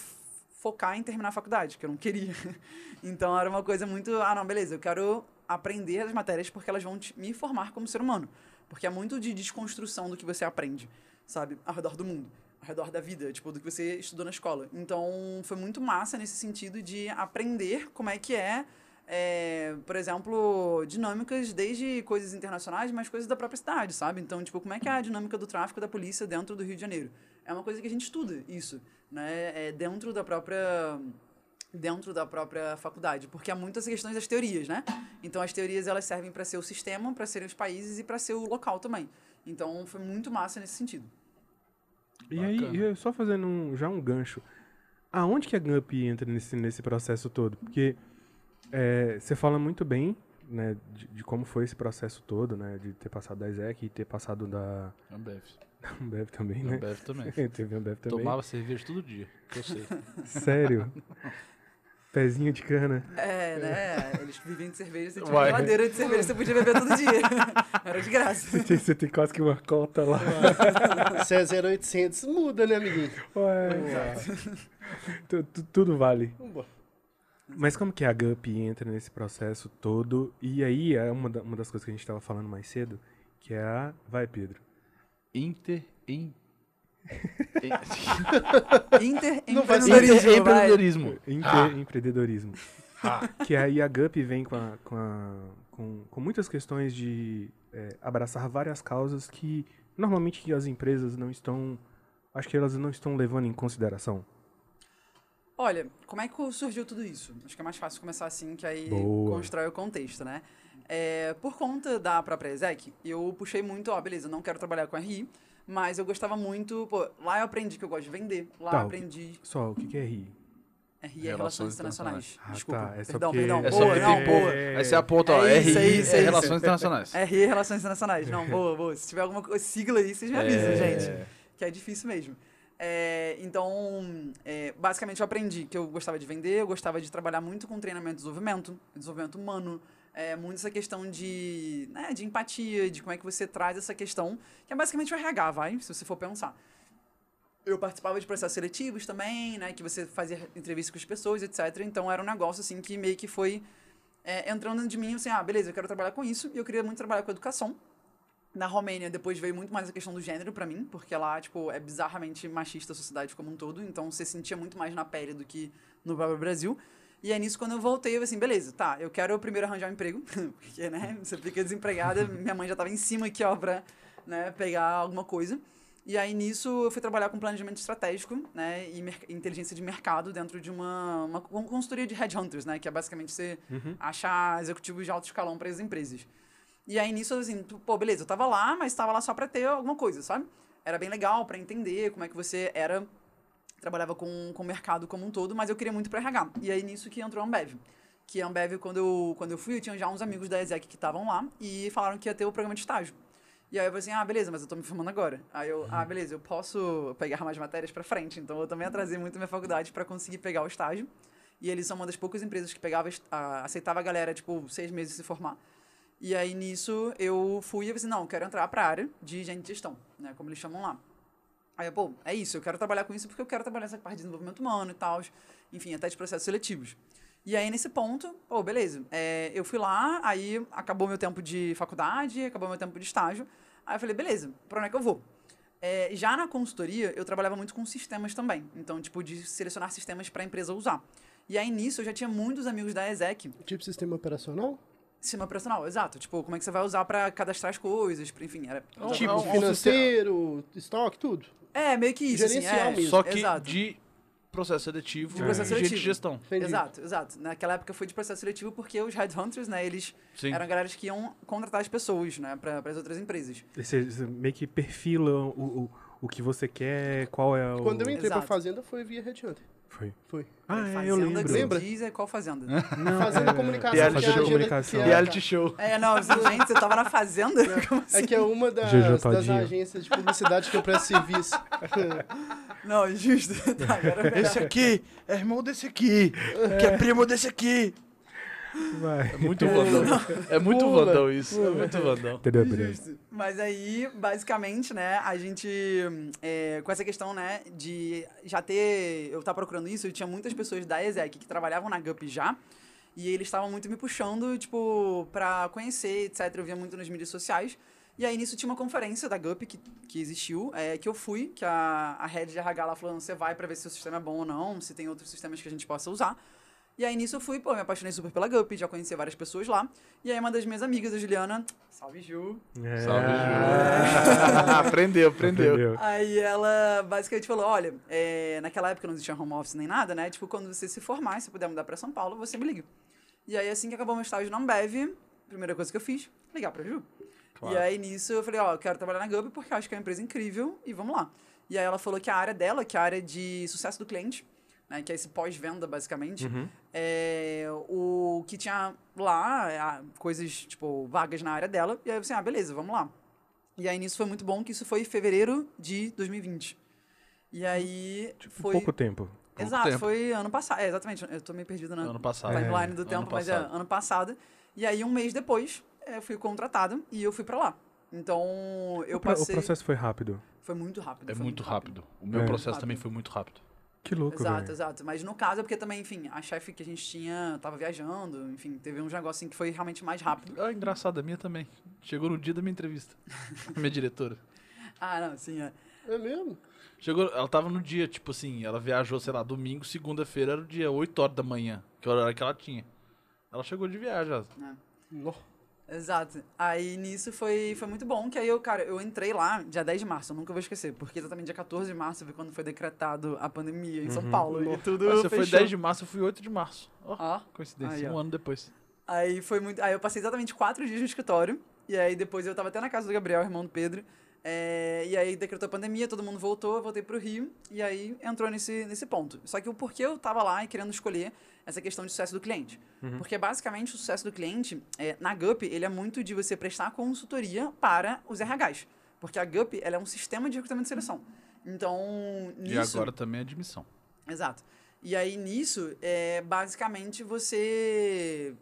focar em terminar a faculdade? Que eu não queria. então era uma coisa muito, ah, não, beleza, eu quero aprender as matérias porque elas vão te- me formar como ser humano. Porque é muito de desconstrução do que você aprende, sabe? Ao redor do mundo, ao redor da vida, tipo, do que você estudou na escola. Então, foi muito massa nesse sentido de aprender como é que é, é, por exemplo, dinâmicas desde coisas internacionais, mas coisas da própria cidade, sabe? Então, tipo, como é que é a dinâmica do tráfico da polícia dentro do Rio de Janeiro? É uma coisa que a gente estuda, isso, né? É dentro da própria dentro da própria faculdade, porque há muitas questões das teorias, né? Então as teorias elas servem para ser o sistema, para serem os países e para ser o local também. Então foi muito massa nesse sentido. E aí, Bacana. eu só fazendo um- já um gancho. Aonde que a GUP entra nesse, nesse processo todo? Porque é, você fala muito bem né, de, de como foi esse processo todo, né? De ter passado da ESEC e ter passado da Ambev. Ambev também, né? Ambev também. Teve Ambev também. Tomava cerveja todo dia, que eu sei. Sério? Pezinho de cana. É, né? Eles viviam de cerveja, você tinha Uai. geladeira de cerveja, você podia beber todo dia. Era de graça. Você tem, você tem quase que uma cota lá. Se é 0800, muda, né, amiguinho? Ué. Tu- tudo vale. Vambora. Mas como que a GUP entra nesse processo todo? E aí é uma, da- uma das coisas que a gente estava falando mais cedo, que é a... Vai, Pedro. Inter em... Não faz Interempreendedorismo, vai. Empreendedorismo. Empre- Empreendedorismo. que aí a GUP vem com, a- com, a- com- com muitas questões de é, abraçar várias causas que normalmente as empresas não estão... Acho que elas não estão levando em consideração. Olha, como é que surgiu tudo isso? Acho que é mais fácil começar assim, que aí Boa. constrói o contexto, né? É, por conta da própria ESEC, eu puxei muito, ó, beleza, eu não quero trabalhar com RI, mas eu gostava muito, pô, lá eu aprendi que eu gosto de vender, lá Tá, eu o- aprendi Só, o que, que é RI? RI é Relações Internacionais. Ah, Desculpa, tá, é perdão, perdão, É só boa, porque não, tem- boa. Aí você aponta, ó, É RI, é é é isso. Relações Internacionais. RI é Relações Internacionais, não, boa, boa. Se tiver alguma sigla aí, vocês me avisam, É. gente. Que é difícil mesmo. É, então, é, basicamente eu aprendi que eu gostava de vender, eu gostava de trabalhar muito com treinamento e desenvolvimento, desenvolvimento humano, é, muito essa questão de, né, de empatia, de como é que você traz essa questão, que é basicamente o RH, vai, se você for pensar. Eu participava de processos seletivos também, né, que você fazia entrevista com as pessoas, etc. Então era um negócio assim que meio que foi é, entrando de mim, assim, ah, beleza, eu quero trabalhar com isso, e eu queria muito trabalhar com educação. Na Romênia, depois veio muito mais a questão do gênero pra mim, porque lá, tipo, é bizarramente machista a sociedade como um todo, então você sentia muito mais na pele do que no próprio Brasil. E aí nisso, quando eu voltei, eu assim, beleza, tá, eu quero primeiro arranjar um emprego, porque, né, você fica desempregada, minha mãe já tava em cima aqui, ó, pra, né, pegar alguma coisa. E aí nisso eu fui trabalhar com planejamento estratégico, né, e inteligência de mercado dentro de uma, uma con- consultoria de headhunters, né, que é basicamente você achar executivos de alto escalão para as empresas. E aí nisso, assim, pô, beleza, eu tava lá, mas tava lá só pra ter alguma coisa, sabe? Era bem legal pra entender como é que você era, trabalhava com, com o mercado como um todo, mas eu queria muito pra RH. E aí nisso que entrou a Ambev. Que a Ambev, quando eu, quando eu fui, eu tinha já uns amigos da ESEC que estavam lá e falaram que ia ter o programa de estágio. E aí eu falei assim, ah, beleza, mas eu tô me formando agora. Aí eu, ah, beleza, eu posso pegar mais matérias pra frente. Então eu também atrasei muito minha faculdade pra conseguir pegar o estágio. E eles são uma das poucas empresas que pegava, aceitava a galera, tipo, seis meses se formar. E aí, nisso, eu fui e assim, não, eu quero entrar pra área de gente de gestão, né, como eles chamam lá. Aí, eu, pô, é isso, eu quero trabalhar com isso porque eu quero trabalhar nessa parte de desenvolvimento humano e tal, enfim, até de processos seletivos. E aí, nesse ponto, pô, beleza, é, eu fui lá, aí acabou meu tempo de faculdade, acabou meu tempo de estágio, aí eu falei, beleza, pra onde é que eu vou? É, já na consultoria, eu trabalhava muito com sistemas também, então, tipo, de selecionar sistemas pra empresa usar. E aí, nisso, eu já tinha muitos amigos da ESEC, Tipo sistema operacional? Sistema operacional, exato. Tipo, como é que você vai usar pra cadastrar as coisas, pra, enfim, era... Tipo financeiro, estoque, tudo. É, meio que isso, assim, Gerencial é. mesmo. Só que Exato. de processo seletivo De processo gente de seletivo. gestão. Entendi. Exato, exato. Naquela época foi de processo seletivo porque os headhunters, né, eles Sim. eram galera que iam contratar as pessoas, né, pra, as outras empresas. Você, você meio que perfila o, o, o que você quer, qual é o... Quando eu entrei pra Exato. fazenda foi via Headhunter. Foi. Foi. Ah, é, fazenda eu lembro. que você Lembra? diz é qual fazenda? Não, Fazenda é, Comunicação. Reality que é Comunicação. que é- Reality show. É, não, gente, você tava na fazenda? Como assim? É que é uma das, das agências de publicidade que eu presto serviço. Não, justo. Tá, agora é Esse aqui é irmão desse aqui, que é primo desse aqui. Vai. É muito vandão. É muito Pula. vandão isso. É muito vandão. Entendeu? Justo. Mas aí, basicamente, né, a gente, é, com essa questão, né, de já ter, eu tava procurando isso, eu tinha muitas pessoas da ESEC que trabalhavam na GUP já, E eles estavam muito me puxando, tipo, pra conhecer, etc. Eu via muito nas mídias sociais. E aí, nisso, tinha uma conferência da GUP que, que existiu, é, que eu fui, que a, a head de RH lá falou, você vai pra ver se o sistema é bom ou não, se tem outros sistemas que a gente possa usar. E aí, nisso, eu fui, pô, me apaixonei super pela GUP, já conheci várias pessoas lá. E aí, uma das minhas amigas, a Juliana, salve Ju, É. Salve, Ju. aprendeu, aprendeu. Aí ela basicamente falou: olha, é, naquela época não existia home office nem nada, né? Tipo, quando você se formar, se puder mudar pra São Paulo, você me liga. E aí, assim que acabou meu estágio na Ambev, primeira coisa que eu fiz, ligar pra Ju. Claro. E aí, nisso, eu falei, ó, eu quero trabalhar na Gub porque eu acho que é uma empresa incrível e vamos lá. E aí ela falou que a área dela, que é a área de sucesso do cliente, né, que é esse pós-venda, basicamente, é, o que tinha lá, é, coisas, tipo, vagas na área dela. E aí eu pensei, ah, beleza, vamos lá. E aí, nisso foi muito bom, que isso foi em fevereiro de 2020. E aí, foi... Pouco tempo. pouco Exato, tempo. foi ano passado. É, exatamente, eu tô meio perdido na Ano passado. timeline do Ano tempo, mas é ano passado. E aí, um mês depois, é, eu fui contratada e eu fui pra lá. Então, eu o, pro- o passei... processo foi rápido. Foi muito rápido. É foi muito rápido. O meu É. processo Rápido. também foi muito rápido. Que louco, Exato, velho. exato. Mas no caso é porque também, enfim, a chefe que a gente tinha tava viajando, enfim, teve uns negócios assim que foi realmente mais rápido. Ah, engraçado, a minha também. Chegou no dia da minha entrevista. minha diretora. Ah, não, sim, é. É mesmo? Chegou, ela tava no dia, tipo assim, ela viajou, sei lá, domingo, segunda-feira era o dia, 8 horas da manhã, que era o horário que ela tinha. Ela chegou de viagem, ó. Nó. Exato. Aí nisso foi, foi muito bom, que aí eu, cara, eu entrei lá dia 10 de março, eu nunca vou esquecer, porque exatamente dia 14 de março foi quando foi decretado a pandemia em São Paulo e tudo Ah, Você foi fechou. 10 de março, eu fui 8 de março. Ó, Ó, coincidência, Aí, ó. um ano depois. Aí foi muito. Aí eu passei exatamente quatro dias no escritório. E aí depois eu tava até na casa do Gabriel, irmão do Pedro. É, e aí decretou a pandemia, todo mundo voltou, eu voltei pro Rio. E aí entrou nesse, nesse ponto. Só que o porquê eu tava lá e querendo escolher essa questão de sucesso do cliente. Porque basicamente o sucesso do cliente, é, na GUP, ele é muito de você prestar consultoria para os RHs. Porque a GUP ela é um sistema de recrutamento e seleção. Então, E nisso... agora também é admissão. Exato. E aí, nisso, é, basicamente, você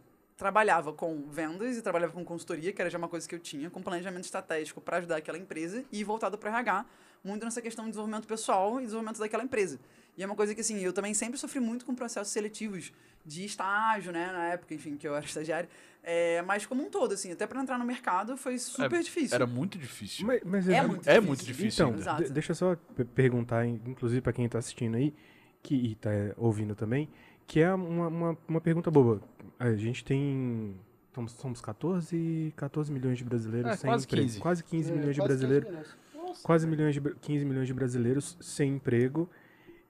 trabalhava com vendas e trabalhava com consultoria, que era já uma coisa que eu tinha, com planejamento estratégico para ajudar aquela empresa e voltado para RH, muito nessa questão de desenvolvimento pessoal e desenvolvimento daquela empresa. E é uma coisa que, assim, eu também sempre sofri muito com processos seletivos de estágio, né, na época, enfim, que eu era estagiário, é, mas como um todo, assim, até para entrar no mercado foi super difícil. Era muito difícil. Mas, mas É exa- muito É difícil. muito difícil Então, de- deixa eu só pe- perguntar, in- inclusive para quem tá assistindo aí, que e tá é, ouvindo também, que é uma, uma, uma pergunta boba. A gente tem. Somos, somos 14, 14 milhões de brasileiros É, sem quase emprego. 15. Quase 15 É, milhões de quase 15 brasileiros. Quase milhões de, bra- 15 milhões de brasileiros sem emprego.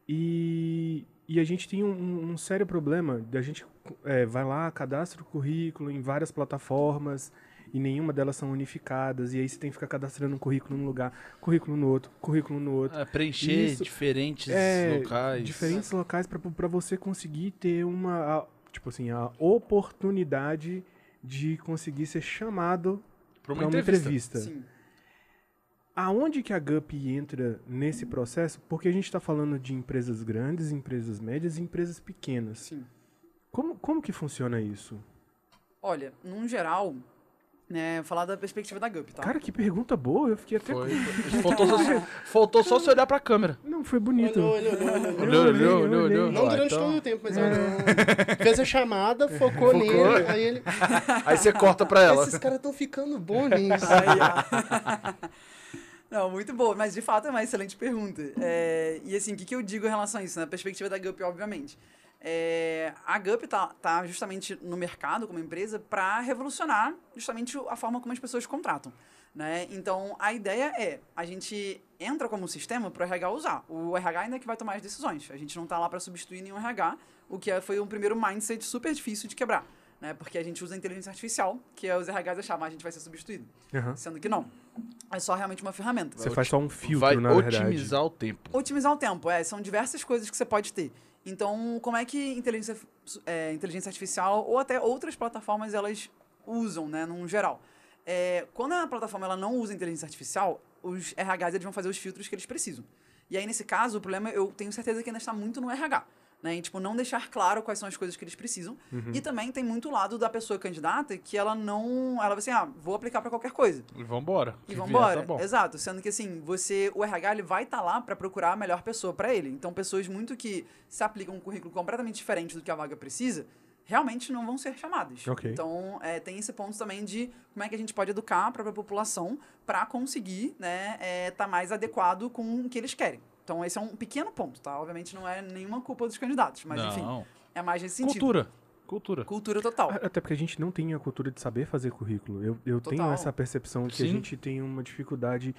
E, e a gente tem um, um- um sério problema. A gente é, vai lá, cadastra o currículo em várias plataformas e nenhuma delas são unificadas. E aí você tem que ficar cadastrando um currículo num lugar, currículo no outro, currículo no outro. É, preencher Isso. diferentes É, locais. Diferentes locais para você conseguir ter uma, a- tipo assim, a oportunidade de conseguir ser chamado para uma uma entrevista. entrevista. Sim. Aonde que a GUP entra nesse processo? Porque a gente está falando de empresas grandes, empresas médias e empresas pequenas. Sim. Como, como que funciona isso? Olha, num geral, né, falar da perspectiva da GUP, tá? Cara, que pergunta boa. Eu fiquei até... Foi. faltou, só, faltou só se olhar pra câmera. Não, foi bonito. Olhou, olhou, olhou, olhou. Olhou, olhou, olhou, olhou. Não Ah, durante então- todo o tempo, mas olhou. Fez a chamada, focou, nele, aí ele... Aí você corta pra ela. Esses caras estão ficando bons nisso. Não, muito boa, mas de fato é uma excelente pergunta. É, e assim, o que, que eu digo em relação a isso? Na perspectiva da GUP, obviamente. É, a GUP tá, tá justamente no mercado como empresa para revolucionar justamente a forma como as pessoas contratam. Né? Então, a ideia é, a gente entra como sistema para o RH usar. O RH ainda é que vai tomar as decisões. A gente não está lá para substituir nenhum RH, o que é- foi um primeiro mindset super difícil de quebrar. Né? Porque a gente usa a inteligência artificial, que é os RHs achavam, ah, a gente vai ser substituído. Aham. Sendo que não. É só realmente uma ferramenta. Você faz só um filtro, Vai na verdade. otimizar o tempo. Otimizar o tempo, é. São diversas coisas que você pode ter. Então, como é que inteligência, é, inteligência artificial ou até outras plataformas elas usam, né, num geral? É, quando a plataforma ela não usa inteligência artificial, os RHs eles vão fazer os filtros que eles precisam. E aí, nesse caso, o problema, eu tenho certeza que ainda está muito no RH. Né? Em, tipo, não deixar claro quais são as coisas que eles precisam. E também tem muito lado da pessoa candidata que ela não... Ela vai assim, ah, vou aplicar para qualquer coisa. E vambora. E vambora. tá. Exato. Sendo que assim, você, o RH ele vai estar lá para procurar a melhor pessoa para ele. Então, pessoas muito que se aplicam um currículo completamente diferente do que a vaga precisa, realmente não vão ser chamadas. Ok. Então, é, tem esse ponto também de como é que a gente pode educar a própria população para conseguir né, estar mais adequado com o que eles querem. Então, esse é um pequeno ponto, tá? Obviamente não é nenhuma culpa dos candidatos, mas enfim, não. é mais nesse sentido. Cultura. Cultura. Cultura total. Até porque a gente não tem a cultura de saber fazer currículo. Eu, eu tenho essa percepção que a Sim. gente tem uma dificuldade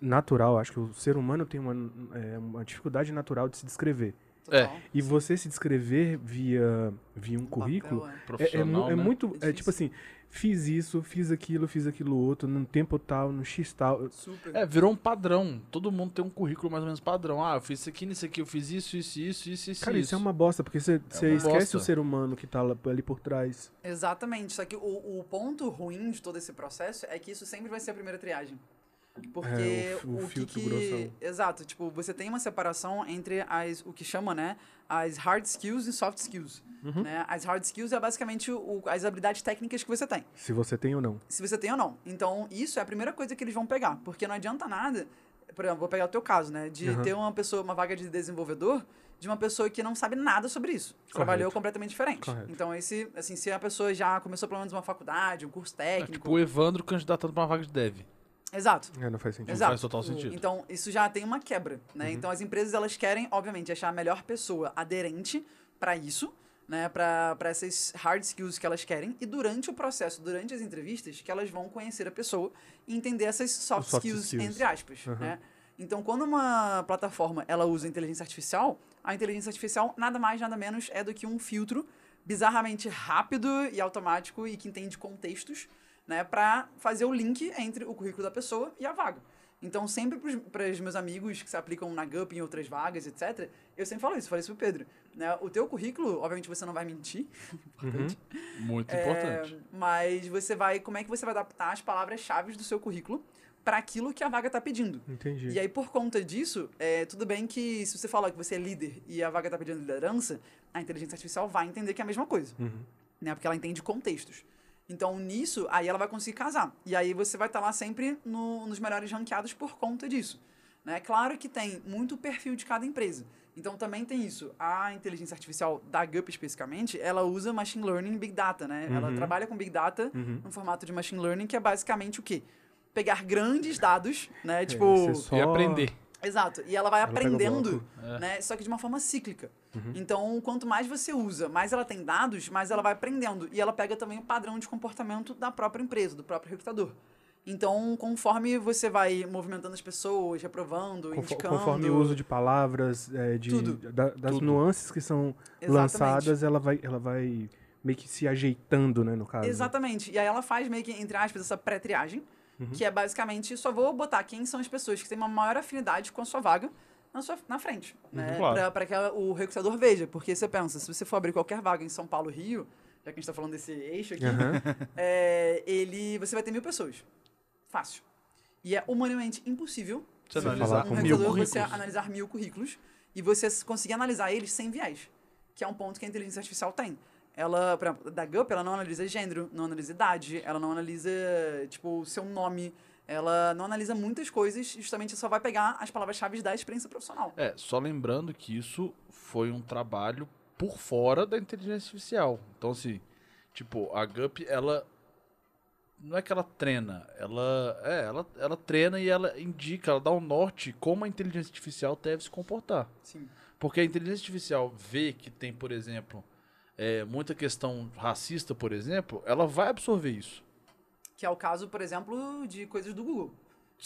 natural. Acho que o ser humano tem uma, é, uma dificuldade natural de se descrever. total. E você se descrever via, via um Papel, currículo é. é, é, Profissional, mu- é né? muito. É É tipo assim, fiz isso, fiz aquilo, fiz aquilo outro, num tempo tal, no X tal. Super. É, virou um padrão. Todo mundo tem um currículo mais ou menos padrão. Ah, eu fiz isso aqui, nisso aqui, eu fiz isso, isso, isso, isso, isso. Cara, isso é uma bosta, porque você uma esquece bosta. o ser humano que tá ali por trás. Exatamente. Só que o, o ponto ruim de todo esse processo é que isso sempre vai ser a primeira triagem. Porque É, o- o o, que filtro que... grossão. Exato. Tipo, você tem uma separação entre as, o que chama, né? As hard skills e soft skills. Uhum. Né? As hard skills é basicamente o, as habilidades técnicas que você tem. Se você tem ou não. Se você tem ou não. Então, isso é a primeira coisa que eles vão pegar. Porque não adianta nada... Por exemplo, vou pegar o teu caso, né? De Uhum. ter uma pessoa, uma vaga de desenvolvedor de uma pessoa que não sabe nada sobre isso. Trabalhou completamente diferente. Correto. Então, esse, assim, se a pessoa já começou pelo menos uma faculdade, um curso É técnico. tipo o Evandro candidatando pra uma vaga de dev. Exato. É, não faz sentido. Exato. faz total sentido. Então, isso já tem uma quebra, né? Então, as empresas, elas querem, obviamente, achar a melhor pessoa aderente para isso, né? Para essas hard skills que elas querem. E durante o processo, durante as entrevistas, que elas vão conhecer a pessoa e entender essas soft, soft skills, skills. entre aspas, né? Então, quando uma plataforma, ela usa inteligência artificial, a inteligência artificial nada mais, nada menos é do que um filtro bizarramente rápido e automático e que entende contextos, né, para fazer o link entre o currículo da pessoa e a vaga. Então, sempre para os meus amigos que se aplicam na GUP em outras vagas, etc., eu sempre falo isso, falei isso pro Pedro. Né? O teu currículo, obviamente você não vai mentir, importante, Muito é, importante. mas você vai, como é que você vai adaptar as palavras-chave do seu currículo para aquilo que a vaga está pedindo? Entendi. E aí, por conta disso, é, tudo bem que se você falar que você é líder e a vaga tá pedindo liderança, a inteligência artificial vai entender que é a mesma coisa. Né? Porque ela entende contextos. Então, nisso, aí ela vai conseguir casar. E aí você vai estar lá sempre no- nos melhores ranqueados por conta disso. Né? Claro que tem muito perfil de cada empresa. Então, também tem isso. A inteligência artificial da GUP, especificamente, ela usa Machine Learning e Big Data, né? Ela trabalha com Big Data no formato de Machine Learning, que é basicamente o quê? Pegar grandes dados, né? Tipo... você só- E aprender. Exato. E ela vai Ela aprendendo. É. né? Só que de uma forma cíclica. Uhum. Então, quanto mais você usa, mais ela tem dados, mais ela vai aprendendo. E ela pega também o padrão de comportamento da própria empresa, do próprio recrutador. Então, conforme você vai movimentando as pessoas, reprovando, Confo- indicando... Conforme o uso de palavras, é, de, Tudo. da- das Tudo. nuances que são Exatamente. lançadas, ela vai, ela vai meio que se ajeitando, né, no caso. Exatamente. E aí ela faz meio que, entre aspas, essa pré-triagem, Uhum. que é basicamente, só vou botar quem são as pessoas que têm uma maior afinidade com a sua vaga na, sua, na frente, né? Uhum, claro. Pra, pra que o recrutador veja. Porque você pensa, se você for abrir qualquer vaga em São Paulo, Rio, já que a gente tá falando desse eixo aqui, Aham. é, ele, você vai ter mil pessoas. Fácil. E é humanamente impossível Você analisar um mil currículos. você analisar mil currículos e você conseguir analisar eles sem viés, que é um ponto que a inteligência artificial tem. Ela, por exemplo, da GUP, ela não analisa gênero, não analisa idade, ela não analisa, tipo, o seu nome, ela não analisa muitas coisas, justamente só vai pegar as palavras-chave da experiência profissional. É, só lembrando que isso foi um trabalho por fora da inteligência artificial. Então, assim, tipo, a GUP, ela. Não é que ela treina, ela. É, ela, ela treina e ela indica, ela dá o norte como a inteligência artificial deve se comportar. Sim. Porque a inteligência artificial vê que tem, por exemplo, é, muita questão racista, por exemplo, ela vai absorver isso. Que é o caso, por exemplo, de coisas do Google,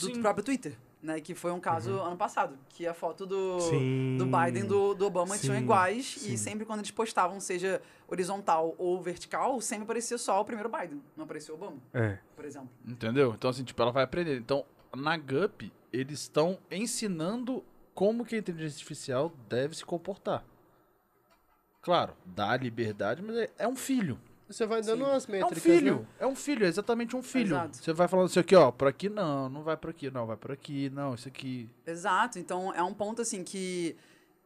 do Sim. próprio Twitter, né? Que foi um caso ano passado, que a foto do, Sim. do Biden e do, do Obama Sim, tinham iguais sim. e sempre quando eles postavam, seja horizontal ou vertical, sempre aparecia só o primeiro Biden, não aparecia o Obama, É. por exemplo. Entendeu? Então, assim, tipo, ela vai aprender. Então, na GUP, eles estão ensinando como que a inteligência artificial deve se comportar. Claro, dá liberdade, mas é, é um filho. Você vai dando Sim. umas É um métricas, filho. né? É um filho, é exatamente um filho. Exato. Você vai falando assim aqui, ó, por aqui não, não vai por aqui, não, vai por aqui, não, isso aqui. Exato, então é um ponto assim que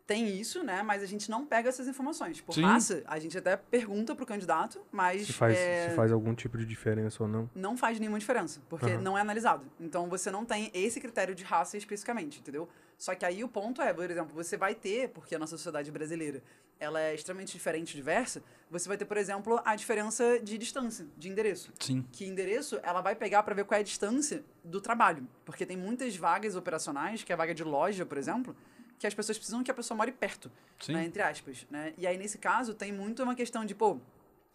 tem isso, né? Mas a gente não pega essas informações. Por Sim. raça, a gente até pergunta pro candidato, mas Se faz, é, se faz algum tipo de diferença ou não. não faz nenhuma diferença, porque Aham. não é analisado. Então você não tem esse critério de raça especificamente, entendeu? Só que aí o ponto é, por exemplo, você vai ter, porque a nossa sociedade brasileira ela é extremamente diferente e diversa, você vai ter, por exemplo, a diferença de distância, de endereço. Sim. Que endereço ela vai pegar para ver qual é a distância do trabalho. Porque tem muitas vagas operacionais, que é a vaga de loja, por exemplo, que as pessoas precisam que a pessoa more perto, Sim. né, entre aspas. Né? E aí, nesse caso, tem muito uma questão de, pô,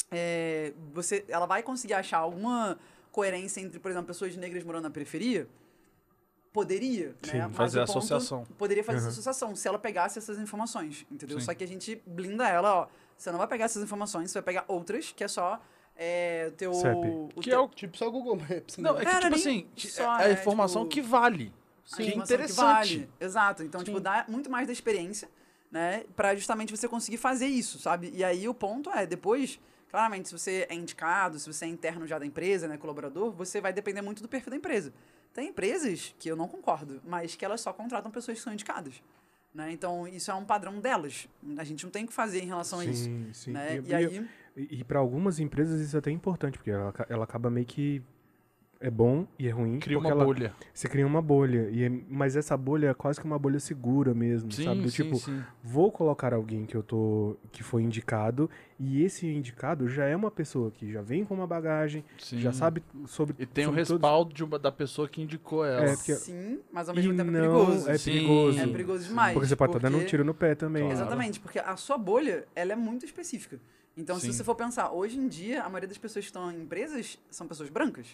é, você, ela vai conseguir achar alguma coerência entre, por exemplo, pessoas negras morando na periferia? Poderia, Sim, né? Fazer a ponto- associação. Poderia fazer essa associação, se ela pegasse essas informações, entendeu? Sim. Só que a gente blinda ela, ó. Você não vai pegar essas informações, você vai pegar outras, que é só é, o teu... O Que teu- é o Tipo, só o Google Maps. Não, né? é que, Era tipo assim, só, é a né, informação tipo, que vale. a que é interessante. vale. Exato. Então, tipo, dá muito mais da experiência, né? Pra justamente você conseguir fazer isso, sabe? E aí o ponto é, depois, claramente, se você é indicado, se você é interno já da empresa, né, colaborador, você vai depender muito do perfil da empresa. Tem empresas que eu não concordo, mas que elas só contratam pessoas que são indicadas. Né? Então, isso é um padrão delas. A gente não tem o que fazer em relação a isso. Sim, sim. Né? E- E aí, E, para algumas empresas isso é até importante, porque ela, ela acaba meio que é bom e é ruim. Cria porque uma ela, bolha. Você cria uma bolha. E é- mas essa bolha é quase que uma bolha segura mesmo, Sim, sabe? Do sim, tipo, sim. vou colocar alguém que eu tô. que foi indicado, e esse indicado já é uma pessoa que já vem com uma bagagem, Sim. já sabe sobre. E tem o respaldo de uma, da pessoa que indicou ela. É, porque- sim, mas ao E mesmo tempo é perigoso. É Sim. perigoso. É perigoso demais. Porque você pode estar dando um porque- tiro no pé também. Claro. Exatamente, porque a sua bolha, ela é muito específica. Então, se você for pensar, hoje em dia, a maioria das pessoas que estão em empresas são pessoas brancas.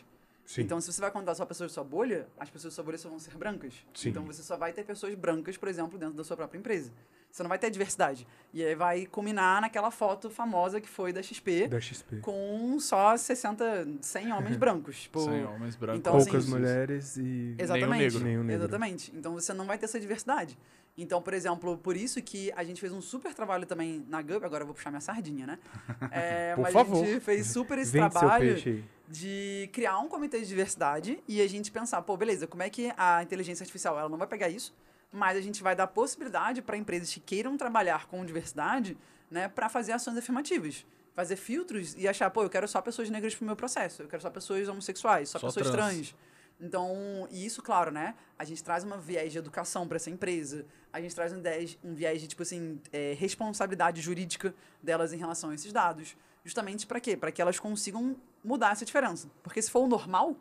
Sim. Então, se você vai contar só pessoas da sua bolha, as pessoas da sua bolha só vão ser brancas. Sim. Então, você só vai ter pessoas brancas, por exemplo, dentro da sua própria empresa. Você não vai ter diversidade. E aí vai culminar naquela foto famosa que foi da XP, da XP. com só 60, 100 homens brancos. Tipo, Sem homens brancos. Então, Poucas assim, mulheres e. Exatamente. negro. Nenhum negro. Exatamente. Então você não vai ter essa diversidade. Então, por exemplo, por isso que a gente fez um super trabalho também na GUP, agora eu vou puxar minha sardinha, né? É, Por mas favor. a gente fez super esse Vende trabalho de criar um comitê de diversidade e a gente pensar, pô, beleza, como é que a inteligência artificial ela não vai pegar isso, mas a gente vai dar possibilidade para empresas que queiram trabalhar com diversidade, né, para fazer ações afirmativas. Fazer filtros e achar, pô, eu quero só pessoas negras pro meu processo, eu quero só pessoas homossexuais, só, Só pessoas trans. trans. Então, e isso, claro, né? A gente traz uma viés de educação para essa empresa, a gente traz um viés, um viés de, tipo assim, é, responsabilidade jurídica delas em relação a esses dados. Justamente para quê? Para que elas consigam mudar essa diferença. Porque se for o normal,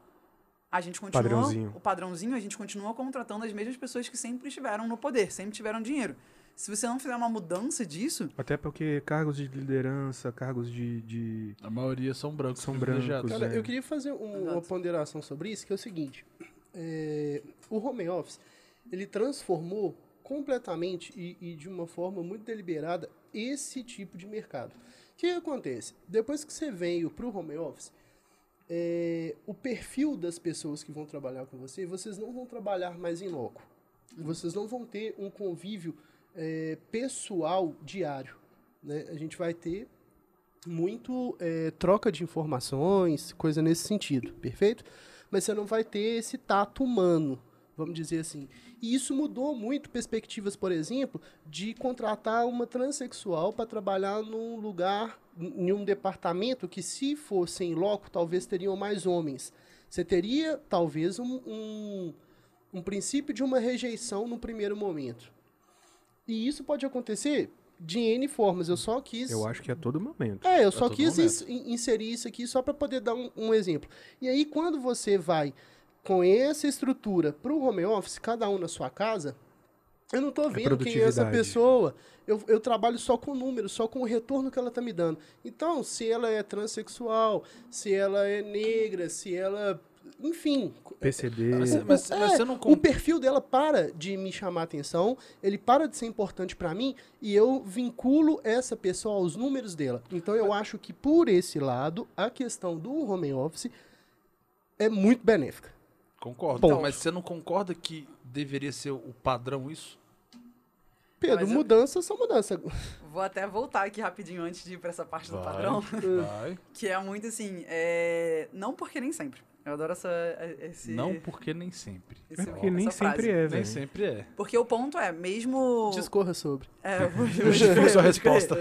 a gente continua. Padrãozinho. O padrãozinho, a gente continua contratando as mesmas pessoas que sempre estiveram no poder, sempre tiveram dinheiro. Se você não fizer uma mudança disso, Até porque cargos de liderança, cargos de. de- A maioria são brancos. São brancos, Cara, é. eu queria fazer um- uma ponderação sobre isso, que é o seguinte. é, o home office, ele transformou completamente e, e de uma forma muito deliberada esse tipo de mercado. O que acontece? Depois que você veio para o home office, é, o perfil das pessoas que vão trabalhar com você, vocês não vão trabalhar mais em loco. Vocês não vão ter um convívio é, pessoal diário. Né? A gente vai ter muito é, troca de informações, coisa nesse sentido, perfeito? Mas você não vai ter esse tato humano, vamos dizer assim. E isso mudou muito perspectivas, por exemplo, de contratar uma transexual para trabalhar num lugar, em um departamento que, se fosse em loco, talvez teriam mais homens. Você teria, talvez, um, um, um princípio de uma rejeição no primeiro momento. E isso pode acontecer de N formas. Eu só quis. Eu acho que a todo momento. É, eu só todo quis momento. inserir isso aqui só para poder dar um, um exemplo. E aí, quando você vai com essa estrutura para o home office, cada um na sua casa, eu não estou vendo quem é essa pessoa. Eu, eu trabalho só com números, só com o retorno que ela está me dando. Então, se ela é transexual, se ela é negra, se ela. Enfim. PCD. Mas, O- mas- mas é, você não O perfil dela para de me chamar atenção, ele para de ser importante para mim e eu vinculo essa pessoa aos números dela. Então eu acho que por esse lado, a questão do home office é muito benéfica. Concordo. Ponto. Mas você não concorda que deveria ser o padrão isso? Pedro, Mas eu- mudanças são mudanças. vou até voltar aqui rapidinho antes de ir para essa parte do padrão. Vai. Que é muito assim, é... não porque nem sempre. Eu adoro essa, esse... Não porque nem sempre. esse- É porque nem essa frase. sempre é, Nem velho. sempre é. Porque o ponto é, mesmo... Discorra sobre. É, eu vou- Justifique sua vou resposta.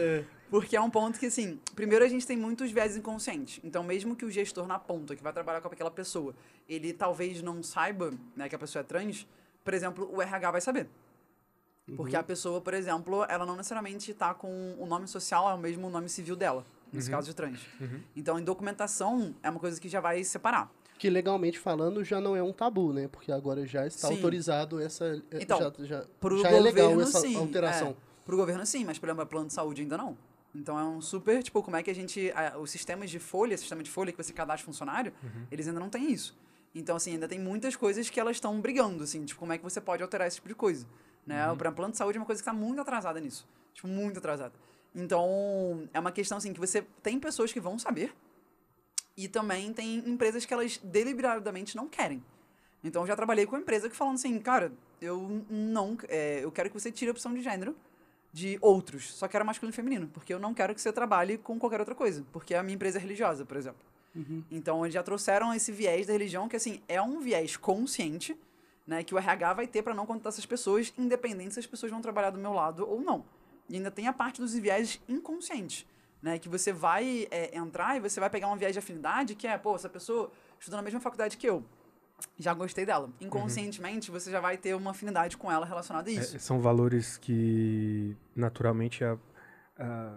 Porque é um ponto que, assim, primeiro a gente tem muitos viés inconscientes. Então, mesmo que o gestor na ponta, que vai trabalhar com aquela pessoa, ele talvez não saiba né, que a pessoa é trans, por exemplo, o RH vai saber. Porque a pessoa, por exemplo, ela não necessariamente tá com o nome social é o mesmo nome civil dela, nesse caso de trans. Então, em documentação, é uma coisa que já vai separar. Que legalmente falando já não é um tabu, né? Porque agora já está Sim. autorizado essa. eh, Então, já, já, Pro já é legal governo, essa sim. alteração. É, pro governo, sim, mas, por exemplo, plano de saúde ainda não. Então é um super, tipo, como é que a gente. a- os sistemas de folha, sistema de folha que você cadastra funcionário, eles ainda não têm isso. Então, assim, ainda tem muitas coisas que elas estão brigando, assim, tipo, como é que você pode alterar esse tipo de coisa. Né? O plano de saúde é uma coisa que está muito atrasada nisso. Tipo, muito atrasada. Então, é uma questão, assim, que você tem pessoas que vão saber, e também tem empresas que elas deliberadamente não querem. Então, eu já trabalhei com uma empresa que falando assim, cara, eu não, é, eu quero que você tire a opção de gênero de outros, só quero masculino e feminino, porque eu não quero que você trabalhe com qualquer outra coisa, porque a minha empresa é religiosa, por exemplo. Então, eles já trouxeram esse viés da religião, que assim, é um viés consciente, né, que o RH vai ter para não contratar essas pessoas, independente se as pessoas vão trabalhar do meu lado ou não. E ainda tem a parte dos viés inconscientes, né, que você vai é, entrar e você vai pegar um viés de afinidade, que é, pô, essa pessoa estuda na mesma faculdade que eu. Já gostei dela. Inconscientemente, você já vai ter uma afinidade com ela relacionada a isso. É, são valores que naturalmente a, a-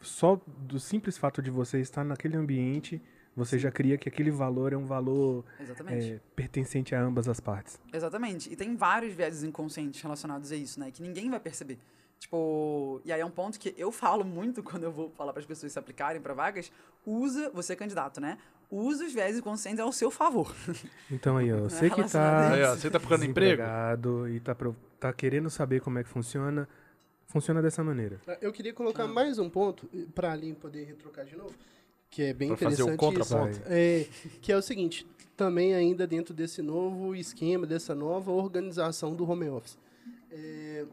só do simples fato de você estar naquele ambiente você já cria que aquele valor é um valor é, pertencente a ambas as partes. Exatamente. E tem vários viéses inconscientes relacionados a isso, né? Que ninguém vai perceber. Tipo, e aí é um ponto que eu falo muito quando eu vou falar para as pessoas se aplicarem para vagas. Usa, você é candidato, né? Usa os viéses inconscientes ao seu favor. Então aí, ó, você que tá a Aí, ó, você tá procurando emprego? e tá, pro- tá querendo saber como é que funciona, funciona dessa maneira. Eu queria Ah. colocar mais um ponto para a Aline poder retrocar de novo, que é bem Pra fazer interessante. o contraponto. isso. É, que é o seguinte, também ainda dentro desse novo esquema, dessa nova organização do home office. É,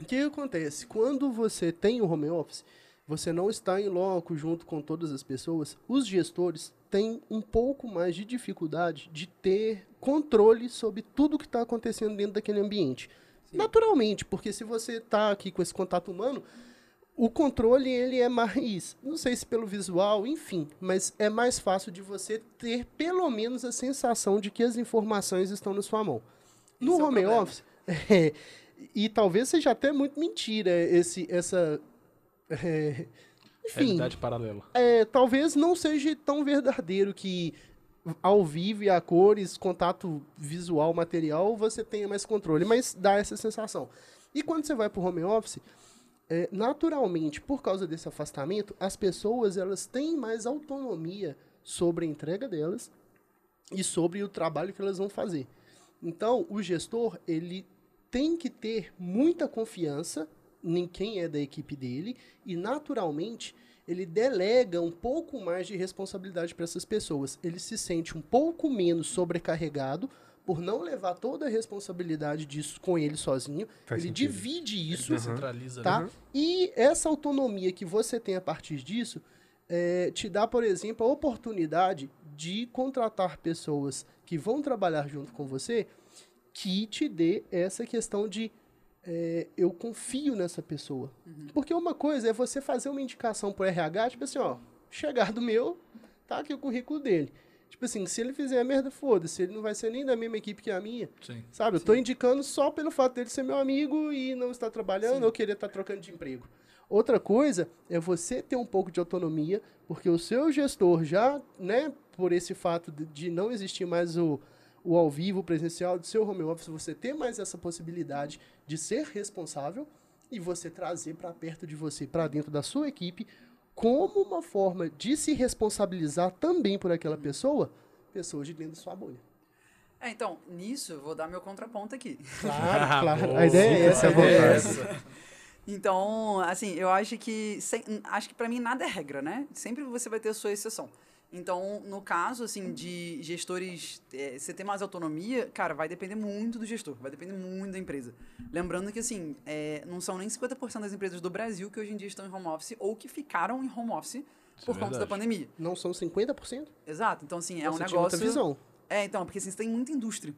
o que acontece? Quando você tem o home office, você não está em loco junto com todas as pessoas, os gestores têm um pouco mais de dificuldade de ter controle sobre tudo que está acontecendo dentro daquele ambiente. Naturalmente, porque se você está aqui com esse contato humano, o controle ele é mais, não sei se pelo visual, enfim, mas é mais fácil de você ter pelo menos a sensação de que as informações estão na sua mão. No Esse é o home office, é, e talvez seja até muito mentira esse, essa, é, enfim, Realidade paralela. é, talvez não seja tão verdadeiro que ao vivo e a cores, contato visual, material, você tenha mais controle, mas dá essa sensação. E quando você vai para o home office, é, naturalmente, por causa desse afastamento, as pessoas elas têm mais autonomia sobre a entrega delas e sobre o trabalho que elas vão fazer. Então, o gestor ele tem que ter muita confiança em quem é da equipe dele e, naturalmente, ele delega um pouco mais de responsabilidade para essas pessoas. Ele se sente um pouco menos sobrecarregado por não levar toda a responsabilidade disso com ele sozinho. Faz ele sentido. divide isso Descentraliza, tá? né? E essa autonomia que você tem a partir disso é, te dá, por exemplo, a oportunidade de contratar pessoas que vão trabalhar junto com você que te dê essa questão de é, eu confio nessa pessoa. Porque uma coisa é você fazer uma indicação pro RH, tipo assim, ó, chegar do meu, tá aqui o currículo dele. Tipo assim, se ele fizer a merda, foda-se, ele não vai ser nem da mesma equipe que a minha. Sim. Sabe, eu tô indicando só pelo fato dele ser meu amigo e não estar trabalhando ou querer estar trocando de emprego. Outra coisa é você ter um pouco de autonomia, porque o seu gestor já, né, por esse fato de, de não existir mais o, o ao vivo o presencial do seu home office, você ter mais essa possibilidade de ser responsável e você trazer para perto de você, para dentro da sua equipe, como uma forma de se responsabilizar também por aquela pessoa, pessoas de dentro da sua bolha. É, então, nisso, eu vou dar meu contraponto aqui. Claro, claro. Boa. A ideia é essa. A ideia é essa. Então, assim, eu acho que. sem- acho que pra mim nada é regra, né? Sempre você vai ter a sua exceção. Então, no caso, assim, de gestores, é, você ter mais autonomia, cara, vai depender muito do gestor, vai depender muito da empresa. Lembrando que, assim, é, não são nem 50% das empresas do Brasil que hoje em dia estão em home office ou que ficaram em home office Isso por é conta da pandemia. Não são 50%? Exato. Então, assim, é Nossa, um eu tinha outra negócio. visão. É, então, porque assim, você tem muita indústria.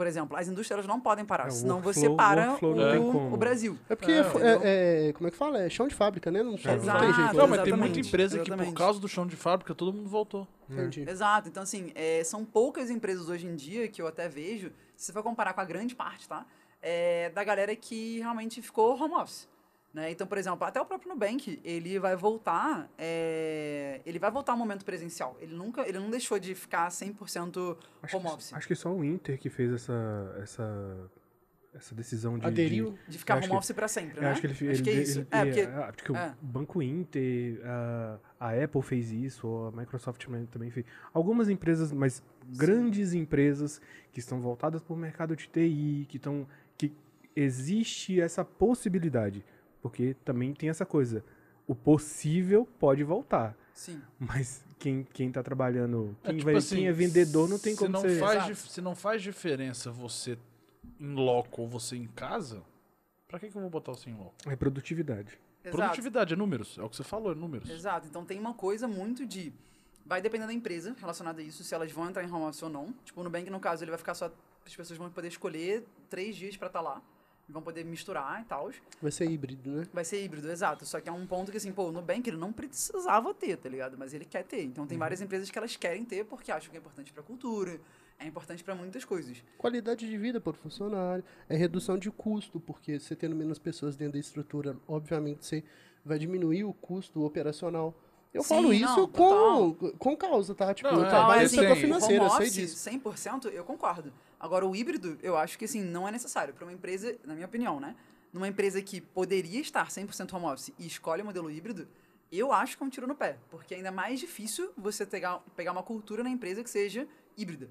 Por exemplo, as indústrias não podem parar, É, senão você workflow- para workflow não tem o, o Brasil. É porque, É, é, entendeu? é- como é que fala? É chão de fábrica, né? Não, não tem jeito. Não, mas tem Exatamente, muita empresa que, por exatamente. causa do chão de fábrica, todo mundo voltou. Entendi. Exato. Então, assim, é, são poucas empresas hoje em dia que eu até vejo, se você for comparar com a grande parte, tá? é, da galera que realmente ficou home office. Né? Então, por exemplo, até o próprio Nubank, ele vai voltar, é, ele vai voltar ao momento presencial. Ele nunca, ele não deixou de ficar 100% Acho home que, office. acho que só o Inter que fez essa, essa, essa decisão de. Aderiu. de- De ficar home que- office pra sempre, né? acho que ele, acho ele, que é isso. ele- é, porque... ah, porque é. o Banco Inter, a, a Apple fez isso, a Microsoft também- também fez. Algumas empresas, mas grandes empresas que estão voltadas para o mercado de TI, que estão. que existe essa possibilidade. Porque também tem essa coisa. O possível pode voltar. Sim. Mas quem, quem tá trabalhando. É, Quem, tipo vai, assim, quem é vendedor não tem se como não ser. Faz se não faz diferença você em loco ou você em casa, pra que, que eu vou botar você em loco? É produtividade. Exato. Produtividade é números, é o que você falou, é números. Exato. Então tem uma coisa muito de. Vai depender da empresa relacionada a isso, se elas vão entrar em home office ou não. Tipo, no Nubank, no caso, ele vai ficar só. As pessoas vão poder escolher três dias pra estar lá. Vão poder misturar e tal. Vai ser híbrido, né? Vai ser híbrido, exato. Só que é um ponto que, assim, pô, o Nubank ele não precisava ter, tá ligado? Mas ele quer ter. Então tem várias empresas que elas querem ter porque acham que é importante pra cultura, é importante pra muitas coisas. Qualidade de vida para o funcionário, é redução de custo, porque você tendo menos pessoas dentro da estrutura, obviamente você vai diminuir o custo operacional. Eu Sim, falo não, isso com, com causa, tá? Tipo, Não, eu é, trabalho no esse setor financeiro, eu home sei office, disso. 100% eu concordo. Agora, o híbrido, eu acho que, assim, não é necessário. Pra uma empresa, na minha opinião, né? Numa empresa que poderia estar 100% home office e escolhe o modelo híbrido, eu acho que é um tiro no pé. Porque ainda é mais difícil você pegar, pegar uma cultura na empresa que seja híbrida.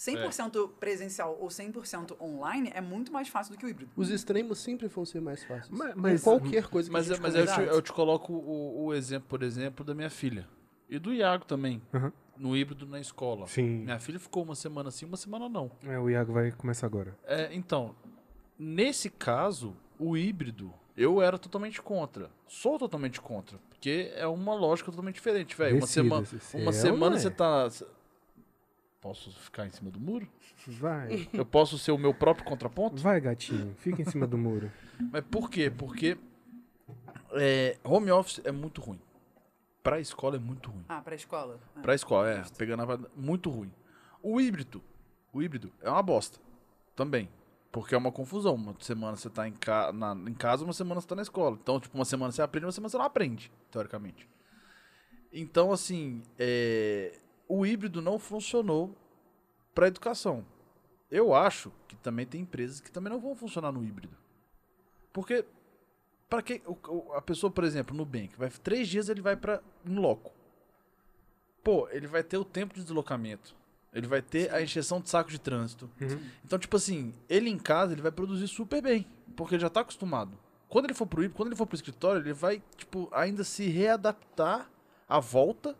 100% presencial ou 100% online é muito mais fácil do que o híbrido. Os extremos sempre vão ser mais fáceis. Mas- mas- qualquer coisa que Mas, a gente mas eu, te, eu te coloco o, o exemplo, por exemplo, da minha filha. E do Iago também. Aham. No híbrido na escola. Sim. Minha filha ficou uma semana sim, uma semana não. É, o Iago vai começar agora. É, então, nesse caso, o híbrido, eu era totalmente contra. Sou totalmente contra. Porque é uma lógica totalmente diferente, velho. Uma, sema uma é semana é. você tá. Posso ficar em cima do muro? Vai. Eu posso ser o meu próprio contraponto? Vai, gatinho. Fica em cima do muro. Mas por quê? Porque é, home office é muito ruim. Pra escola é muito ruim. Ah, pra escola. Ah. Pra escola, é. Pegando a muito ruim. O híbrido. O híbrido é uma bosta. Também. Porque é uma confusão. Uma semana você tá em, ca na- em casa, uma semana você tá na escola. Então, tipo, uma semana você aprende, uma semana você não aprende, teoricamente. Então, assim, é, o híbrido não funcionou pra educação. Eu acho que também tem empresas que também não vão funcionar no híbrido. Porque, para que o- o- a pessoa, por exemplo, no Nubank, vai três dias ele vai para um loco. Pô, ele vai ter o tempo de deslocamento. Ele vai ter a encheção de saco de trânsito. Então, tipo assim, ele em casa, ele vai produzir super bem. Porque ele já tá acostumado. Quando ele for pro híbrido, quando ele for pro escritório, ele vai, tipo, ainda se readaptar à volta.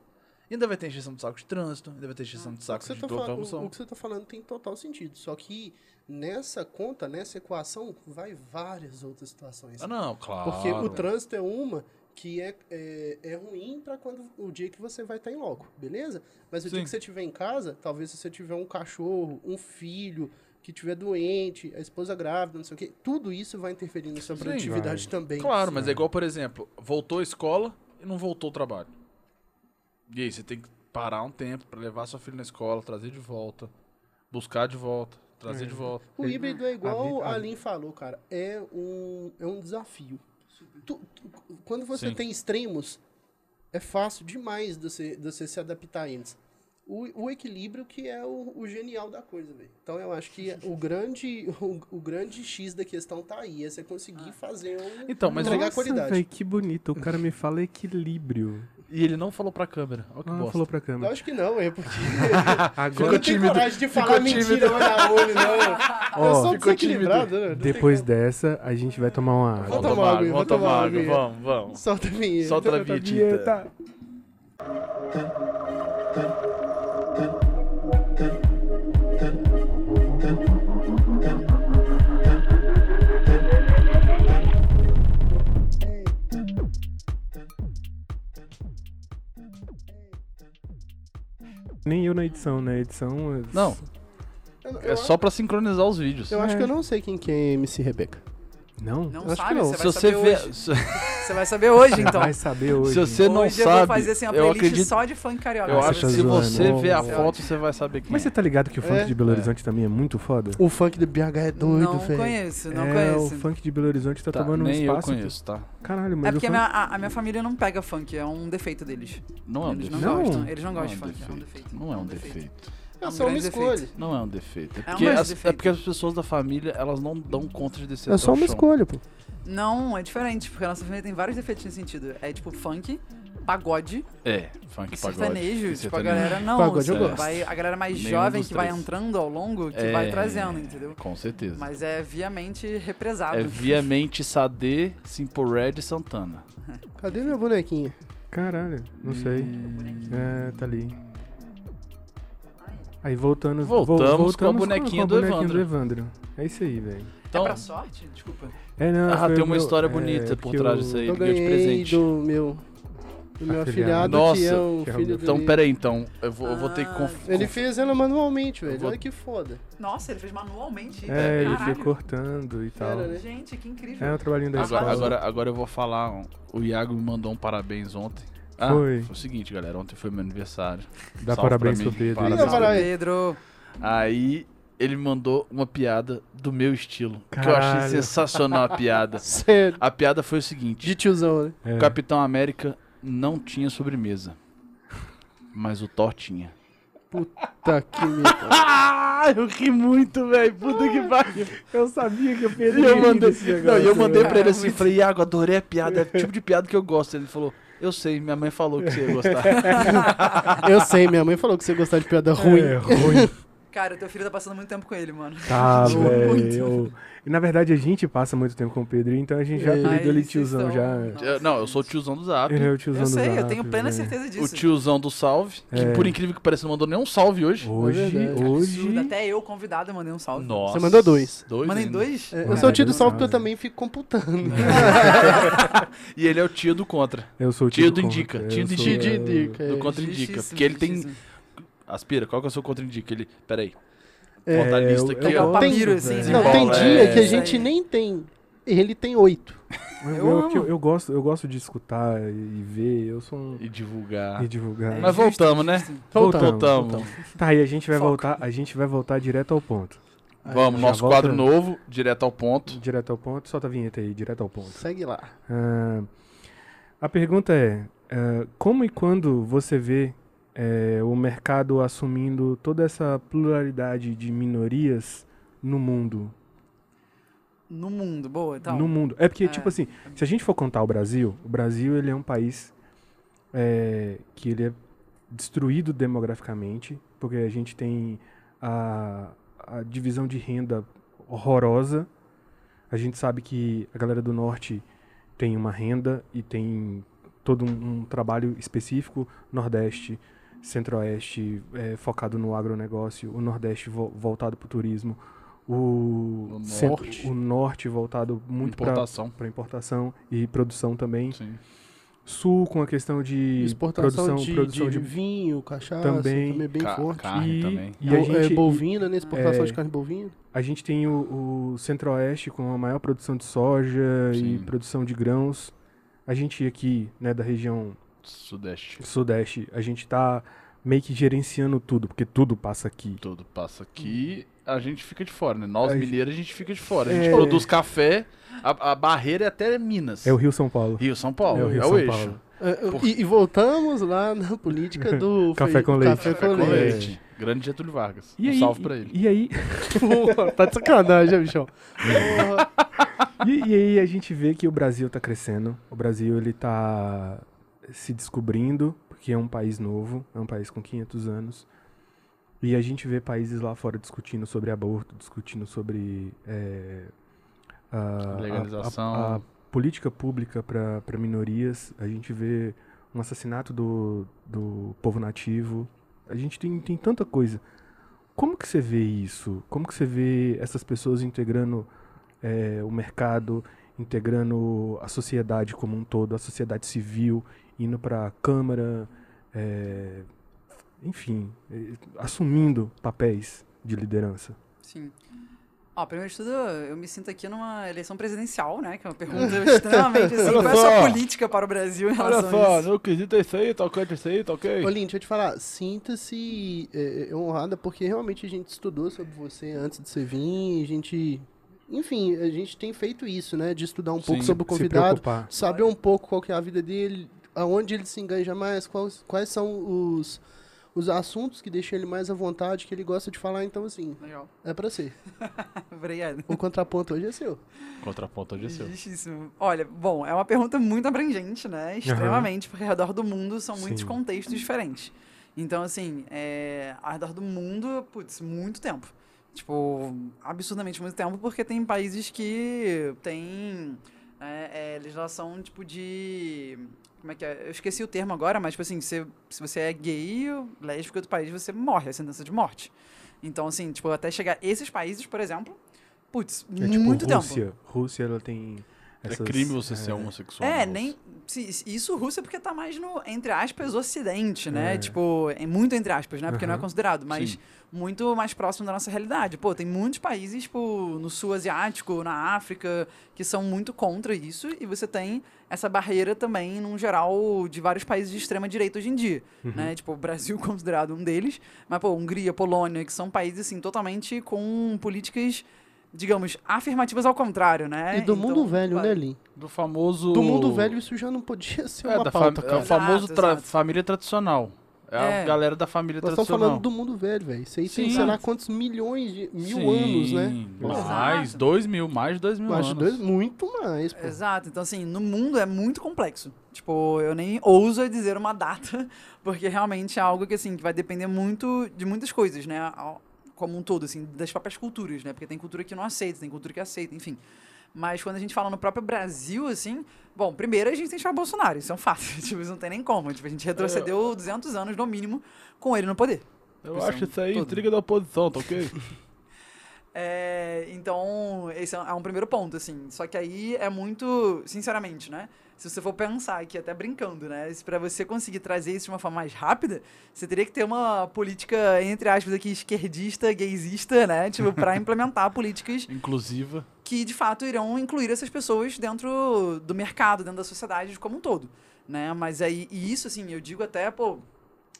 Ainda vai ter encheção de saco de trânsito, ainda vai ter encheção de O que, saco de tá locomoção. o, que você tá falando tem total sentido. Só que nessa conta, nessa equação, vai várias outras situações. Ah, não, claro. Porque o trânsito é uma que é, é, é ruim para quando o dia que você vai estar em loco, beleza? Mas o dia Sim. que você estiver em casa, talvez se você tiver um cachorro, um filho que estiver doente, a esposa grávida, não sei o quê, tudo isso vai interferir na sua Sim, produtividade também. Claro, mas é igual, por exemplo, voltou a escola e não voltou o trabalho. E aí, você tem que parar um tempo pra levar sua filha na escola, trazer de volta, buscar de volta, trazer É. de volta. O híbrido é igual a a Aline falou, cara. É um, é um desafio. Tu- tu- quando você Sim. tem extremos, é fácil demais de você, de você se adaptar a eles. O, o equilíbrio que é o, o genial da coisa, velho. Então eu acho que o grande, o, o grande X da questão tá aí. É você conseguir fazer um. Então, mas entregar Nossa, qualidade. véi, que bonito. O cara me fala equilíbrio. E ele não falou pra câmera. Olha que Ah, bosta. falou pra câmera. Lógico que não, é porque. Agora, eu não tenho coragem de falar mentira olho a olho, não. eu sou ficou desequilibrado, né? Depois dessa, a gente vai tomar uma água. Vamos tomar água, vamos tomar água. água, vamos, vamos. Solta a vinheta. Solta a vinheta. Nem eu na edição, né? Edição. é- Não, Eu- é eu só pra sincronizar os vídeos. Eu acho É. que eu não sei quem que é MC Rebeca. Não? Não Acho que sabe, não. você Se vai você saber vê. Você vai saber hoje, então. Vai saber hoje. Se você não hoje eu vou sabe, fazer assim, uma eu playlist acredito, só de funk carioca. eu acho que se você ver a foto, você vai saber quem Mas você é. tá ligado que o funk É? de Belo Horizonte também é muito foda? O funk do BH é doido, Não velho. conheço, não é, conheço. o funk de Belo Horizonte tá, Tá, tomando um nem eu espaço. conheço, tá? Caralho, mas É porque a minha, a, a minha família não pega funk, é um defeito deles. Não é um eles não, defeito. Não. gostam, eles não Não é gostam de funk, é um defeito. Não é um defeito. É É um só uma escolha. defeito. Não é um defeito. É É um porque, as, é defeito. porque as pessoas da família, elas não dão conta de descer É só uma chão. escolha, pô. Não, é diferente, porque a nossa família tem vários defeitos nesse sentido. É tipo funk, pagode É, funk e pagode. sertanejo. Tipo, a sertanejo. galera não. Pagode eu gosto. vai, a galera mais Nenhum jovem que vai entrando ao longo, que É, vai trazendo, entendeu? Com certeza. Mas é viamente represado. É viamente Sade, Simple Red e Santana. Cadê minha bonequinha? Caralho, não sei. É, tá ali. Aí voltando, Voltamos com a voltamos bonequinha com do a bonequinha Evandro. do Evandro. É isso aí, velho. Então, É pra sorte? Desculpa. É, não, ah, foi tem uma meu- história é, bonita por porque trás eu- disso aí. Eu ganhou de ganhei presente. do meu, do meu Afilhado. afilhado, Nossa, que é um que é filho dele. Então, peraí, então. Eu vou, eu vou ter que Ah, conf... Ele fez ela manualmente, velho. vou- Olha que foda. Nossa, ele fez manualmente. É, ele Caralho. foi cortando e tal. Fera, né? Gente, que incrível. É o trabalhinho da Agora, agora, agora eu vou falar. um- O Iago me mandou um parabéns ontem. Ah, Foi. o seguinte, galera. Ontem foi meu aniversário. Dá Salve parabéns pro. Pedro. Parabéns. Pedro. Aí ele me mandou uma piada do meu estilo. Que eu achei Caralho. sensacional a piada. Sério. A piada foi o seguinte: De tiozão, né? É. o Capitão América não tinha sobremesa. Mas o Thor tinha. Tá aqui, meu. Ah, eu ri muito, velho. Puta que pariu. Eu sabia que o E Pedro eu ia mandei, não, negócio, e eu mandei pra ele assim, falei, Iago, adorei a piada, é o tipo de piada que eu gosto. Ele falou, eu sei, minha mãe falou que você ia gostar. Eu sei, minha mãe falou que você gostar de piada ruim. É, ruim. Cara, teu filho tá passando muito tempo com ele, mano. Tá, Muito. velho. E na verdade a gente passa muito tempo com o Pedro, então a gente já É. apelidou ele tiozão já. Nossa. Eu- não, eu sou o tiozão do Zap, Ele é o tiozão Eu do sei, eu Zap, tenho plena velho. certeza o disso. tiozão do salve, que É. por incrível que pareça não mandou nenhum salve hoje. Hoje, É hoje. Absurdo, Até eu, convidado, mandei um salve. Nossa. Você mandou dois. Dois Mandei ainda. dois? É, eu sou o tio do salve porque eu também fico computando. E ele é o tio do contra. Eu sou o Tio tio do contra. Indica, Eu tio do de eu- indica. Do contra indica. Porque ele tem. Aspira, qual que é o seu contra indica? Ele. Peraí. É, Bota a lista eu- aqui, ó. o Tem- papiro, assim, Não, tem dia é, que a gente aí. nem tem. Ele tem oito. Eu, Eu eu, eu, eu gosto, eu gosto de escutar e ver, eu sou um. E divulgar. E divulgar. É Mas voltamos, né? Voltamos, Voltamos. Tá, e a gente vai Foco. voltar, a gente vai voltar direto ao ponto. Vamos, Já nosso volta? quadro novo, direto ao ponto. Direto ao ponto, solta a vinheta aí, direto ao ponto. Segue lá. Ah, a pergunta é: ah, como e quando você vê eh, o mercado assumindo toda essa pluralidade de minorias no mundo? No mundo, boa, então. no mundo. É porque, É. tipo assim, se a gente for contar o Brasil, o Brasil ele é um país eh, que ele é destruído demograficamente, porque a gente tem a, a divisão de renda horrorosa. A gente sabe que a galera do norte tem uma renda e tem todo um, um trabalho específico, Nordeste, Centro-Oeste é, focado no agronegócio, o Nordeste vo- voltado para o turismo, o, O centro- Norte. o Norte voltado muito para Importação. importação e produção também. Sim. Sul com a questão de Exportação produção, de, produção de de, vinho, cachaça, Também. também, é bem Ca- forte. carne e, também. e a é, gente, bovina, né? Exportação é, de carne bovina. a gente tem o, o Centro-Oeste com a maior produção de soja e Sim. produção de grãos. A gente aqui, né, da região Sudeste. Sudeste, a gente tá meio que gerenciando tudo, porque tudo passa aqui. Tudo passa aqui, a gente fica de fora, né? Nós A mineiros a gente fica de fora. A gente É. produz café, a, a barreira é até Minas. É o Rio São Paulo. Rio, São Paulo. É É o o, Rio São eixo. Paulo. É, Por- E, e voltamos lá na política do Café com leite. Café Café com leite. leite. Grande Getúlio Vargas. E um aí, salve pra ele. E aí, Porra, tá de sacanagem, bichão? Porra. e, e aí a gente vê que o Brasil tá crescendo. O Brasil ele tá se descobrindo, porque é um país novo, é um país com 500 anos. E a gente vê países lá fora discutindo sobre aborto, discutindo sobre é, a, a- Legalização. a- a política pública para minorias. A gente vê um assassinato do, do povo nativo. A gente tem, tem tanta coisa. Como que você vê isso? Como que você vê essas pessoas integrando é, o mercado, integrando a sociedade como um todo, a sociedade civil, indo para a Câmara, é, enfim, é, assumindo papéis de liderança? Sim. Ó, primeiro de tudo, eu me sinto aqui numa eleição presidencial, né? Que é uma pergunta extremamente assim. Qual é a sua só. política para o Brasil em relação Olha a só, isso? no quesito é isso aí, tá ok, é isso aí, tá ok. Ô, Lin, deixa eu te falar, sinta-se é, é, honrada, porque realmente a gente estudou sobre você antes de você vir, a gente... Enfim, a gente tem feito isso, né? De estudar um pouco Sim, sobre o convidado, saber um pouco qual que é a vida dele, aonde ele se enganja mais, quais, quais são os, os assuntos que deixam ele mais à vontade, que ele gosta de falar, então assim, Legal. é pra ser. Obrigado. O contraponto hoje é seu. Contraponto de seu. Justíssimo. Olha, bom, é uma pergunta muito abrangente, né? Extremamente, porque ao redor do mundo são muitos Sim. contextos diferentes. Então, assim, é, ao redor do mundo, putz, muito tempo. Tipo, absurdamente muito tempo, porque tem países que têm é, é, legislação, tipo, de... Como é que é? Eu esqueci o termo agora, mas, tipo assim, se, se você é gay, lésbico em outro país, você morre, é sentença de morte. Então, assim, tipo, até chegar esses países, por exemplo, putz, É tipo muito tempo. Rússia. Rússia, ela tem. É essas- crime você ser é, homossexual. É, na nem. Se- Isso Rússia porque tá mais no, entre aspas, ocidente, né? É. Tipo, é muito entre aspas, né? Porque não é considerado, mas Sim. muito mais próximo da nossa realidade. Pô, tem muitos países, tipo, no sul asiático, na África, que são muito contra isso, e você tem essa barreira também, num geral, de vários países de extrema direita hoje em dia, Uhum. né? Tipo, o Brasil considerado um deles, mas, pô, Hungria, Polônia, que são países, assim, totalmente com políticas, digamos, afirmativas ao contrário, né? E do Então, mundo velho, vai. né, Lin? Do famoso. Do mundo velho isso já não podia ser É, uma da pauta, fam- é cara. o famoso Exato, tra- exato. família tradicional. É, a É. galera da família Nós estamos tradicional. falando do mundo velho, velho. Isso aí tem, Sim. sei lá, quantos milhões de... Mil Sim, anos, né? Mais, Exato. dois mil, mais de dois mil Mais anos. dois, muito mais, pô. Exato. Então, assim, no mundo é muito complexo. Tipo, eu nem ouso dizer uma data, porque realmente é algo que, assim, que vai depender muito de muitas coisas, né? Como um todo, assim, das próprias culturas, né? Porque tem cultura que não aceita, tem cultura que aceita, enfim. Mas quando a gente fala no próprio Brasil, assim, bom, primeiro a gente tem que chamar Bolsonaro, isso é um fato. tipo, isso não tem nem como. Tipo, a gente retrocedeu 200 anos, no mínimo, com ele no poder. Eu Isso é acho isso aí todo. intriga da oposição, tá ok? É, então, esse é é um primeiro ponto, assim. Só que aí é muito, sinceramente, né? Se você for pensar aqui, até brincando, né? Pra você conseguir trazer isso de uma forma mais rápida, você teria que ter uma política, entre aspas, aqui, esquerdista, gaysista, né? Tipo, pra implementar políticas Inclusiva. que de fato irão incluir essas pessoas dentro do mercado, dentro da sociedade como um todo, né? Mas aí e isso assim, eu digo até, pô,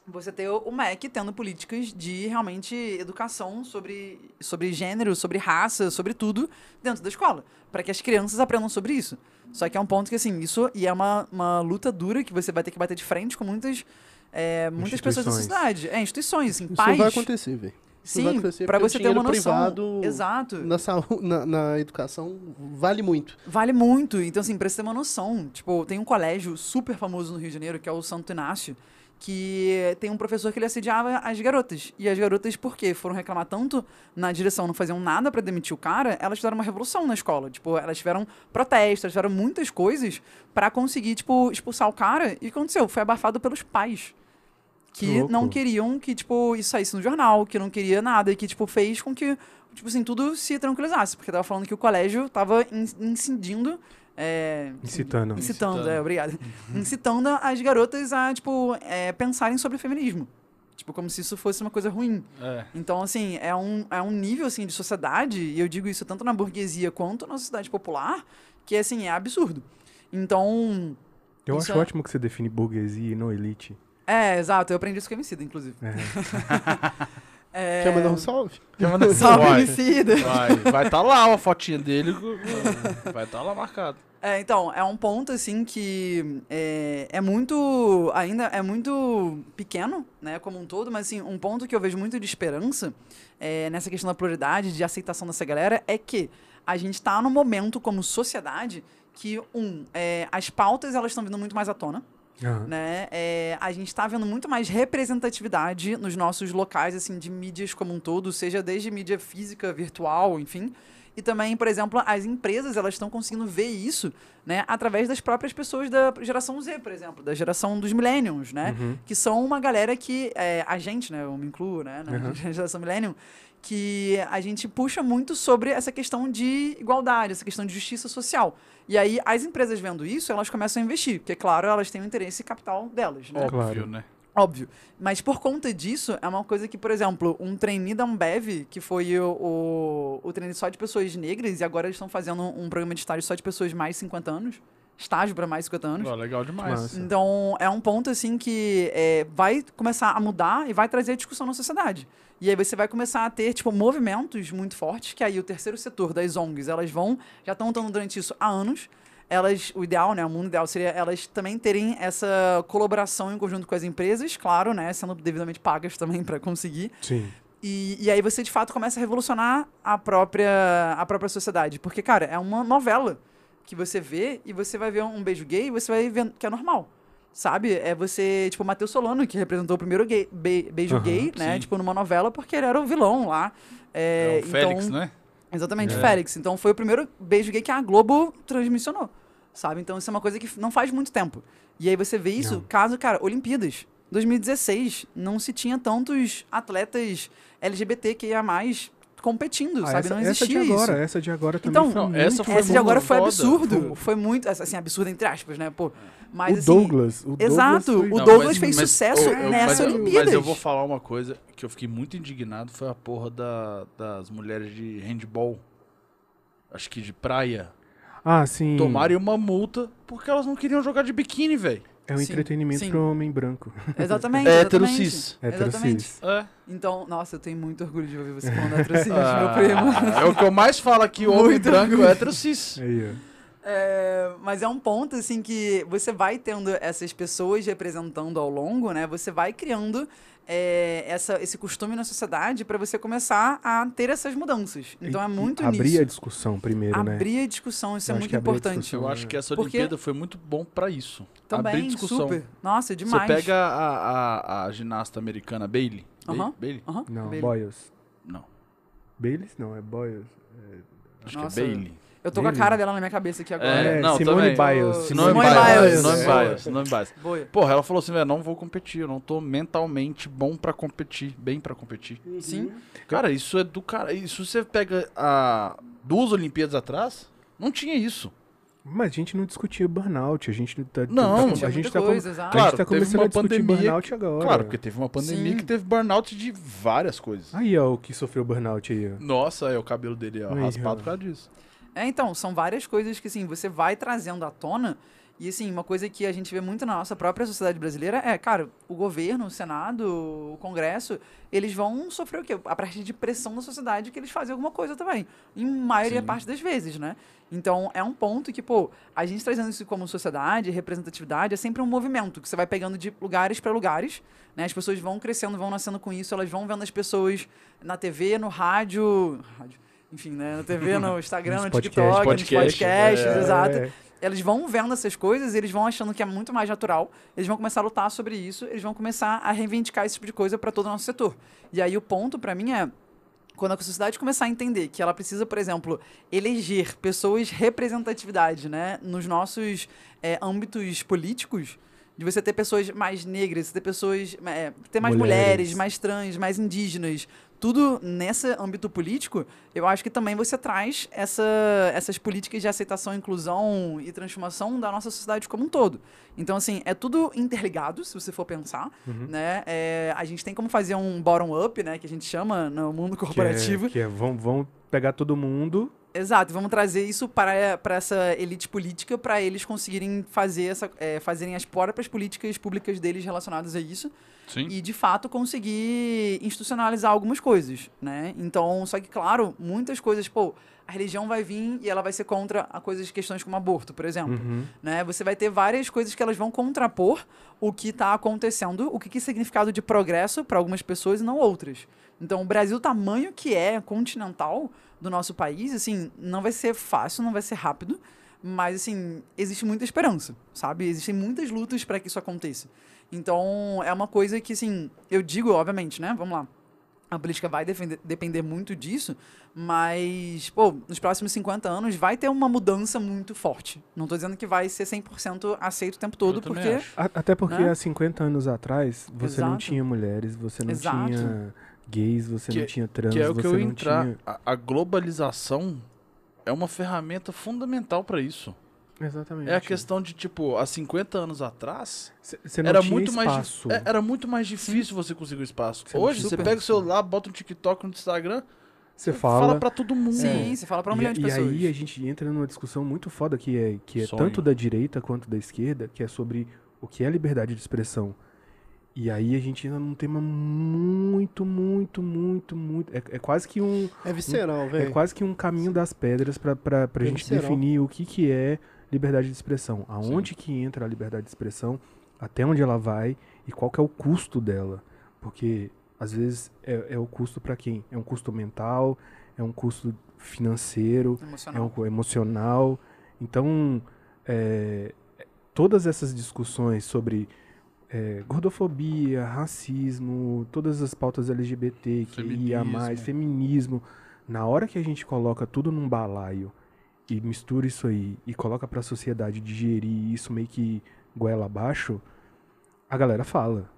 você ter o MEC tendo políticas de realmente educação sobre, sobre gênero, sobre raça, sobre tudo dentro da escola, para que as crianças aprendam sobre isso. Só que é um ponto que assim, isso e é uma, uma luta dura que você vai ter que bater de frente com muitas é, muitas pessoas da sociedade, é, instituições, assim, Isso pais. vai acontecer, velho. Sim, para você ter uma noção. privado Exato. Na, saúde, na, na educação vale muito. Vale muito. Então, assim, pra você ter uma noção, tipo, tem um colégio super famoso no Rio de Janeiro, que é o Santo Inácio, que tem um professor que ele assediava as garotas. E as garotas, por quê? Foram reclamar tanto na direção, não faziam nada pra demitir o cara, elas fizeram uma revolução na escola. Tipo, elas tiveram protestos, elas tiveram muitas coisas pra conseguir, tipo, expulsar o cara. E o que aconteceu? Foi abafado pelos pais. Que Louco. não queriam que, tipo, isso saísse no jornal, que não queria nada, e que, tipo, fez com que, tipo assim, tudo se tranquilizasse. Porque tava falando que o colégio tava in- incidindo. É, Incitando. Incitando, Incitando. é, obrigado. Incitando as garotas a, tipo, é, pensarem sobre feminismo. Tipo, como se isso fosse uma coisa ruim. É. Então, assim, é um, é um nível, assim, de sociedade, e eu digo isso tanto na burguesia quanto na sociedade popular, que, assim, é absurdo. Então, Eu acho é- ótimo que você define burguesia e não elite. É, exato, eu aprendi isso com o Emicida, inclusive. É. É... Quer mandar um salve? Salve, Vai. Emicida! Vai, vai tá lá a fotinha dele. Vai tá lá marcado. É, então, é um ponto, assim, que é, é muito, ainda é muito pequeno, né, como um todo, mas, assim, um ponto que eu vejo muito de esperança é, nessa questão da pluralidade, de aceitação dessa galera, é que a gente está num momento, como sociedade, que, um, é, as pautas, elas estão vindo muito mais à tona, Aham. né? É, a gente está vendo muito mais representatividade nos nossos locais, assim, de mídias como um todo, seja desde mídia física, virtual, enfim. E também, por exemplo, as empresas, elas estão conseguindo ver isso, né, através das próprias pessoas da geração Z, por exemplo, da geração dos millennials, né? Uhum. Que são uma galera que, é, a gente, né, eu me incluo, né, na Uhum. geração millennial, que a gente puxa muito sobre essa questão de igualdade, essa questão de justiça social. E aí, as empresas vendo isso, elas começam a investir, porque, claro, elas têm o interesse capital delas, né? Óbvio, Claro. né? Óbvio. Mas por conta disso, é uma coisa que, por exemplo, um trainee da Ambev, que foi o, o, o trainee só de pessoas negras, e agora eles estão fazendo um programa de estágio só de pessoas mais de 50 anos. Estágio para mais de 50 anos. Ó, legal demais. Massa. Então, é um ponto, assim, que é, vai começar a mudar e vai trazer discussão na sociedade. E aí você vai começar a ter, tipo, movimentos muito fortes, que aí o terceiro setor das ONGs, elas vão, já estão lutando durante isso há anos, elas, o ideal, né, o mundo ideal seria elas também terem essa colaboração em conjunto com as empresas, claro, né, sendo devidamente pagas também para conseguir. Sim. E, e aí você, de fato, começa a revolucionar a própria, a própria sociedade. Porque, cara, é uma novela que você vê e você vai ver um beijo gay e você vai ver que é normal. Sabe? É você, tipo, o Matheus Solano, que representou o primeiro gay- be- beijo Aham, gay, né? sim. Tipo, numa novela, porque ele era o vilão lá. É, É o Félix, então- né? Exatamente, É. Félix. Então foi o primeiro beijo gay que a Globo transmissionou. Sabe? Então isso é uma coisa que não faz muito tempo. E aí você vê isso, Não. caso, cara, Olimpíadas. 2016, não se tinha tantos atletas LGBTQIA+, competindo, Ah, sabe? essa, não essa de existia agora, isso. essa de agora também Então, foi Não, essa foi Essa de agora foi foda. absurdo. Foi muito, assim, absurdo entre aspas, né? Pô, mas o assim... Douglas, o exato, Douglas foi- o Não, Douglas mas- fez mas- sucesso eu- eu- nessa mas eu- Olimpíadas. Mas eu vou falar uma coisa que eu fiquei muito indignado, foi a porra da- das mulheres de handball, acho que de praia, Ah, sim. tomarem uma multa porque elas não queriam jogar de biquíni, velho. É um Sim, entretenimento sim. pro homem branco. Exatamente, Hétero exatamente. cis. Hétero Exatamente. cis. É. Então, nossa, eu tenho muito orgulho de ouvir você falando hétero cis, meu Ah, primo. É o que eu mais falo aqui, o homem branco é hétero cis. Aí, ó. É, mas é um ponto, assim, que você vai tendo essas pessoas representando ao longo, né? Você vai criando é, essa, esse costume na sociedade para você começar a ter essas mudanças. Então E- é e muito Abrir nisso. a discussão primeiro, né? Abrir a discussão, isso Eu é muito abrir a importante. Eu acho que essa Porque- Olimpíada foi muito bom pra isso. Abrir Também, discussão. super. Nossa, demais. Você pega a, a, a ginasta americana Bailey. Aham. Bailey? Aham, Não, Bailey. Boyles. Não. Baileys? Não, é Boyles. Acho Nossa, que é Bailey. Eu tô com a cara dela na minha cabeça aqui agora. É, É, não, Simone também. Biles. Simone Simone Biles. Biles. Simone É. Biles. Simone Biles. Boa. Porra, ela falou assim, velho, não vou competir, eu não tô mentalmente bom pra competir, bem pra competir. Sim. Cara, isso é do cara. Isso você pega a duas Olimpíadas atrás, não tinha isso. Mas a gente não discutia burnout, a gente tá, Não, tá- a gente tá, com- coisa, a exato. Claro, gente tá começando uma a discutir pandemia burnout agora. Claro, porque teve uma pandemia Sim. que teve burnout de várias coisas. Aí, ó, o que sofreu burnout aí, ó. Nossa, é o cabelo dele ó, Aí, raspado ó. por causa disso. É, então, são várias coisas que, assim, você vai trazendo à tona. E, assim, uma coisa que a gente vê muito na nossa própria sociedade brasileira é, cara, o governo, o Senado, o Congresso, eles vão sofrer o quê? A partir de pressão da sociedade que eles fazem alguma coisa também. Em maioria Sim. parte das vezes, né? Então, é um ponto que, pô, a gente trazendo isso como sociedade, representatividade, é sempre um movimento que você vai pegando de lugares para lugares, né? As pessoas vão crescendo, vão nascendo com isso, elas vão vendo as pessoas na TV, no rádio, rádio enfim, né? Na TV, no Instagram, Nos no podcasts, TikTok, nos podcast, podcasts, é. exato. É, Eles vão vendo essas coisas, eles vão achando que é muito mais natural, eles vão começar a lutar sobre isso, eles vão começar a reivindicar esse tipo de coisa para todo o nosso setor. E aí o ponto para mim é quando a sociedade começar a entender que ela precisa, por exemplo, eleger pessoas representatividade, né, nos nossos é, âmbitos políticos, de você ter pessoas mais negras, ter pessoas, é, ter mais mulheres. Mulheres. mais trans, mais indígenas, tudo nesse âmbito político, eu acho que também você traz essa, essas políticas de aceitação, inclusão e transformação da nossa sociedade como um todo. Então, assim, é tudo interligado, se você for pensar, Uhum. né? É, a gente tem como fazer um bottom-up, né? Que a gente chama no mundo que é, corporativo. que é, vão, vão pegar todo mundo. Exato, vamos trazer isso para, para essa elite política, para eles conseguirem fazer essa, é, fazerem as próprias políticas públicas deles relacionadas a isso Sim. e, de fato, conseguir institucionalizar algumas coisas, né? Então, só que, claro, muitas coisas, pô, a religião vai vir e ela vai ser contra a coisas, questões como aborto, por exemplo, Uhum. né? Você vai ter várias coisas que elas vão contrapor o que está acontecendo, o que, que é significado de progresso para algumas pessoas e não outras. Então, o Brasil, o tamanho que é continental do nosso país, assim, não vai ser fácil, não vai ser rápido, mas, assim, existe muita esperança, sabe? Existem muitas lutas para que isso aconteça. Então, é uma coisa que, assim, eu digo, obviamente, né? Vamos lá. A política vai defender- depender muito disso, mas, pô, nos próximos 50 anos vai ter uma mudança muito forte. Não tô dizendo que vai ser 100% aceito o tempo todo, porque. A- Até porque Né? há 50 anos atrás, você não Exato. tinha mulheres, você não Exato. tinha gays, você Que- não tinha trans, Que é o você que eu não entrar. tinha... A, a globalização é uma ferramenta fundamental pra isso. Exatamente. É a questão de, tipo, há 50 anos atrás, Você não era muito, mais, espaço. di- é, era muito mais difícil você conseguir o espaço. Não Hoje, você pega o celular, bota um TikTok no Instagram, Você fala, fala. pra todo mundo. Sim, você fala pra um e, milhão de e pessoas. aí a gente entra numa discussão muito foda que é, que é Sonho. tanto da direita quanto da esquerda, que é sobre o que é liberdade de expressão. E aí a gente entra num tema muito, muito, muito, muito. É, é quase que um. É visceral, É velho. quase que um caminho das pedras pra, pra, pra É gente visceral. definir o que, que é liberdade de expressão. Aonde que entra a liberdade de expressão, até onde ela vai e qual que é o custo dela. Porque às vezes é, é o custo pra quem? É um custo mental, é um custo financeiro, é Emocional. um co- emocional. Então, é, todas essas discussões sobre é, gordofobia, racismo, todas as pautas LGBT, que ia mais, feminismo, na hora que a gente coloca tudo num balaio e mistura isso aí e coloca pra sociedade digerir isso meio que goela abaixo, a galera fala.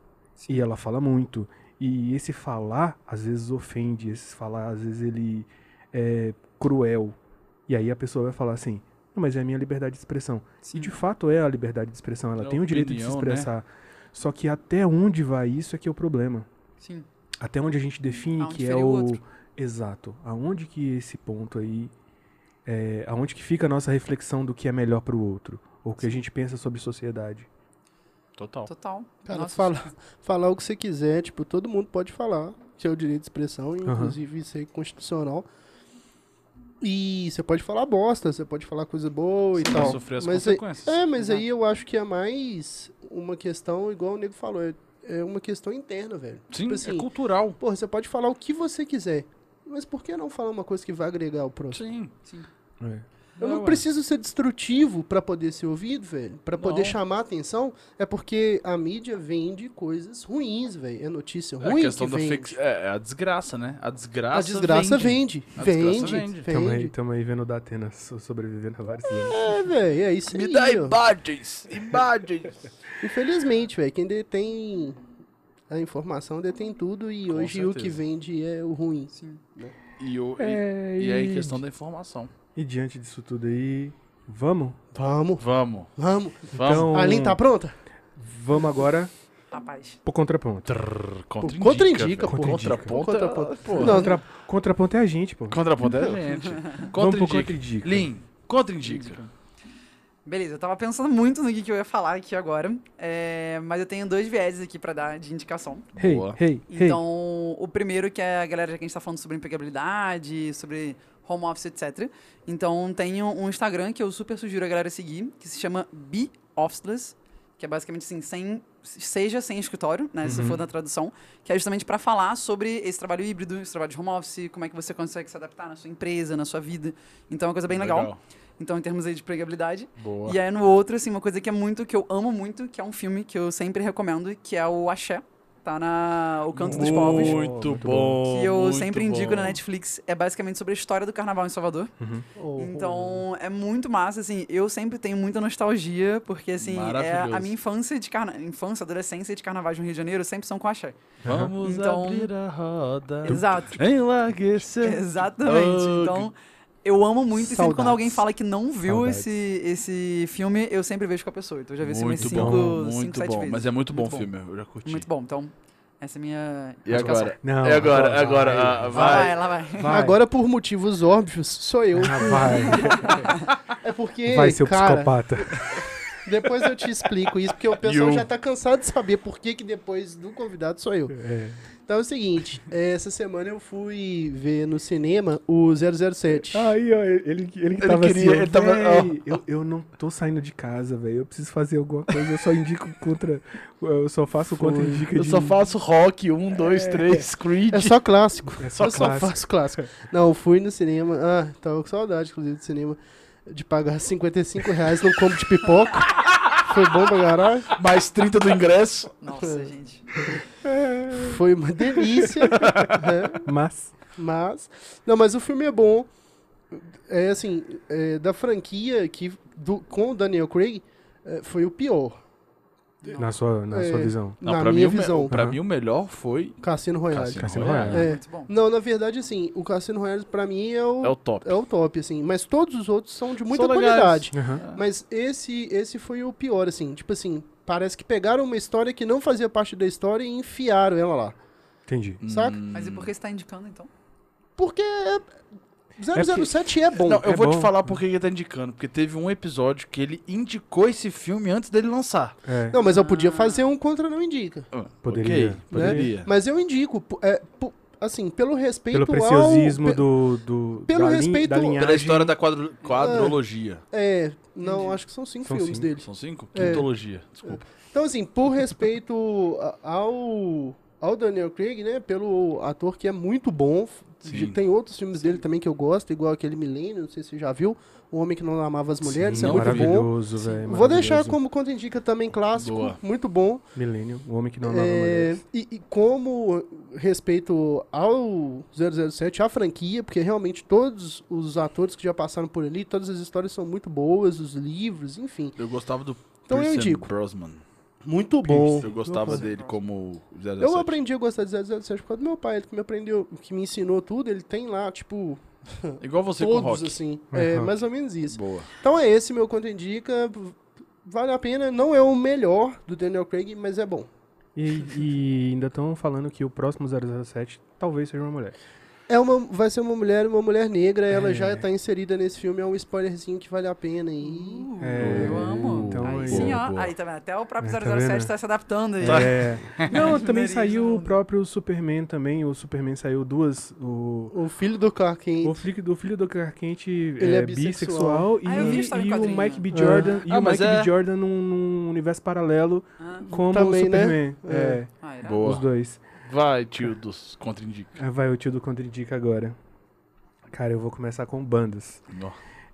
E ela fala muito. E esse falar, às vezes, ofende. Esse falar, às vezes, ele é cruel. E aí a pessoa vai falar assim, não, mas é a minha liberdade de expressão. Sim. E de fato é a liberdade de expressão. Ela É tem o direito de se opinião, né? Só que até onde vai isso é que é o problema. Sim. Até onde a gente define Aonde que é o o. outro. Exato. Aonde que esse ponto aí. É, aonde que fica a nossa reflexão do que é melhor pro outro? Ou o que a gente pensa sobre sociedade. Total. Total. Cara, Nossa, fala, falar o que você quiser, tipo, todo mundo pode falar, que é o direito de expressão, inclusive isso é constitucional. E você pode falar bosta, você pode falar coisa boa e Você vai tal. sofrer as Mas aí- consequências. é, mas Exato. aí eu acho que é mais uma questão, igual o nego falou, é, é uma questão interna, velho. Sim, tipo assim, é cultural. Porra, você pode falar o que você quiser, mas por que não falar uma coisa que vai agregar o próximo? Sim. Sim. Eu É, não ué. preciso ser destrutivo pra poder ser ouvido, velho. Pra poder Não. chamar atenção. É porque a mídia vende coisas ruins, velho. É notícia É a ruim questão que da vende. fake... É, é a desgraça, né? A desgraça A desgraça vende. vende. A Vende, desgraça vende. vende. Tamo aí, tamo aí vendo o Datena so- sobrevivendo há vários anos. É, velho, é isso Me aí. dá ó. imagens! Imagens! Infelizmente, velho, quem detém a informação detém tudo e Com hoje o que certeza. vende é o ruim. Sim. E, o, e- É, e, aí, questão da informação. E diante disso tudo aí, vamos? Vamos, Vamos. vamos. Vamos. Então, A Aline tá pronta? Vamos agora Rapaz. pro contraponto. Trrr, Contraindica, Contraindica, pô. pô. Contraponto. Contraponto. Pô. Não, Contra, contraponto é a gente, pô. Contraponto é a gente. Vamos pro Contraindica. contraindica. Lin, contraindica. Beleza, eu tava pensando muito no que, que eu ia falar aqui agora, é, mas eu tenho dois vieses aqui pra dar de indicação. Hey, Boa. hey, hey. Então, o primeiro que é a galera já que a gente tá falando sobre empregabilidade, sobre home office, etc. Então, tem um Instagram que eu super sugiro a galera seguir, que se chama Be Officeless, que é basicamente assim, sem, seja sem escritório, né, se Uhum. for na tradução, que é justamente pra falar sobre esse trabalho híbrido, esse trabalho de home office, como é que você consegue se adaptar na sua empresa, na sua vida. Então, é uma coisa bem legal. Então, em termos aí de empregabilidade. Boa. E aí no outro, assim, uma coisa que é muito, que eu amo muito, que é um filme que eu sempre recomendo, que é o Axé. Tá na O Canto dos Povos. Muito bom. Que eu sempre indico bom. na Netflix. É basicamente sobre a história do carnaval em Salvador. Oh, Então, é muito massa, assim. Eu sempre tenho muita nostalgia, porque, assim, é a minha infância de carna... infância, adolescência de carnaval no Rio de Janeiro sempre são com axé. Vamos Então- abrir a roda. Exato. Enlarguecer. Exatamente. Oh, Então, eu amo muito. E sempre quando Saudades. alguém fala que não viu Saudades. esse, esse filme, eu sempre vejo com a pessoa. Então, eu já vi esse filme Muito cinco, bom, cinco, muito sete bom. vezes. Mas é muito bom o Muito filme, eu já curti. Muito bom. Então, essa é a minha E agora? Não, e agora? vai, agora, ah, Lá vai. vai, lá vai. vai. Agora, por motivos óbvios, sou eu. Ah, vai. É porque, vai, seu cara, psicopata. Depois eu te explico isso, porque o pessoal já tá cansado de saber por que, que depois do convidado sou eu. É. Então é o seguinte, é, essa semana eu fui ver no cinema o 007. Aí, ó, ele, ele, ele que tava queria- assim, ele tava- "Véi, eu, eu não tô saindo de casa, velho. Eu preciso fazer alguma coisa. Eu só indico contra. Eu só faço contra indica Eu de. só faço rock, um, dois, três, Creed. É só clássico. É só eu só clássico. faço clássico. Não, eu fui no cinema. Ah, tava com saudade, inclusive, do cinema. De pagar 55 reais num combo de pipoca. Foi bom pra caralho. Mais 30 do ingresso. Nossa, gente. Foi uma delícia. né? Mas. Mas. Não, mas o filme é bom. É assim, é, da franquia que do, com o Daniel Craig, é, foi o pior. Na sua, na É. sua visão. Não, na pra minha mim, visão. pra mim o melhor foi Cassino Royale. Cassino, Cassino Royale. Royale. É. Muito bom. Não, na verdade, assim, o Cassino Royale pra mim é o, É o top. é o top, assim. Mas todos os outros são de muita São qualidade. Aham. Mas esse, esse foi o pior, assim. Tipo assim, parece que pegaram uma história que não fazia parte da história e enfiaram ela lá. Entendi. saca? Hum. Mas e por que você tá indicando, então? Porque 007 é, bom. Não, eu É vou bom. te falar porque ele tá indicando. Porque teve um episódio que ele indicou esse filme antes dele lançar. É, Não, mas eu podia fazer um contra não indica. Ah, Poderia, ok, poderia. Né? Mas eu indico, é, assim, pelo respeito pelo preciosismo ao... do, do pelo respeito- da linhagem. Pela história da quadro- quadrologia. É, não, acho que são cinco São filmes cinco. dele. São cinco? É. Quintologia, desculpa. Então, assim, por respeito ao, ao Daniel Craig, né? Pelo ator que é muito bom. Sim. Tem outros filmes dele também que eu gosto, igual aquele Milênio, não sei se você já viu. O Homem que Não Amava as Mulheres, Sim, é muito bom. maravilhoso, velho. Vou deixar como contraindica também clássico, Boa. muito bom. Milênio, o homem que não amava É, mulheres. e, e como respeito ao 007, à franquia, porque realmente todos os atores que já passaram por ali, todas as histórias são muito boas, os livros, enfim. Eu gostava do Então eu indico. Brosnan. Muito bom. Eu gostava dele como 007. Eu aprendi a gostar de 007 por causa do meu pai, ele que me aprendeu, que me ensinou tudo, ele tem lá, tipo, Igual você com o todos, Rock. assim. É Uhum. mais ou menos isso. Boa. Então é esse meu conto indica. Vale a pena, não é o melhor do Daniel Craig, mas é bom. E, e ainda estão falando que o próximo 007 talvez seja uma mulher. É uma, vai ser uma mulher, uma mulher negra, ela É. já tá inserida nesse filme, é um spoilerzinho que vale a pena aí. É, eu amo. então aí aí- sim, Boa, ó. boa. Aí tá vendo? Até o próprio É, tá 007 vendo? tá se adaptando aí. É. Não, também saiu o próprio Superman também. O Superman saiu duas. O, O filho do Clark Kent. o, filho, do filho do Clark Kent Ele é, é bissexual. bissexual. Ah, e, e o. Mike B. É. Jordan. E Ah, o Mike é- B. Jordan num, num universo paralelo Ah, como Também, o né? Superman. É. É. ah? Boa. Os dois. Vai, tio dos contraindica. Ah, Vai o tio do Contraindica agora. Cara, eu vou começar com bandas.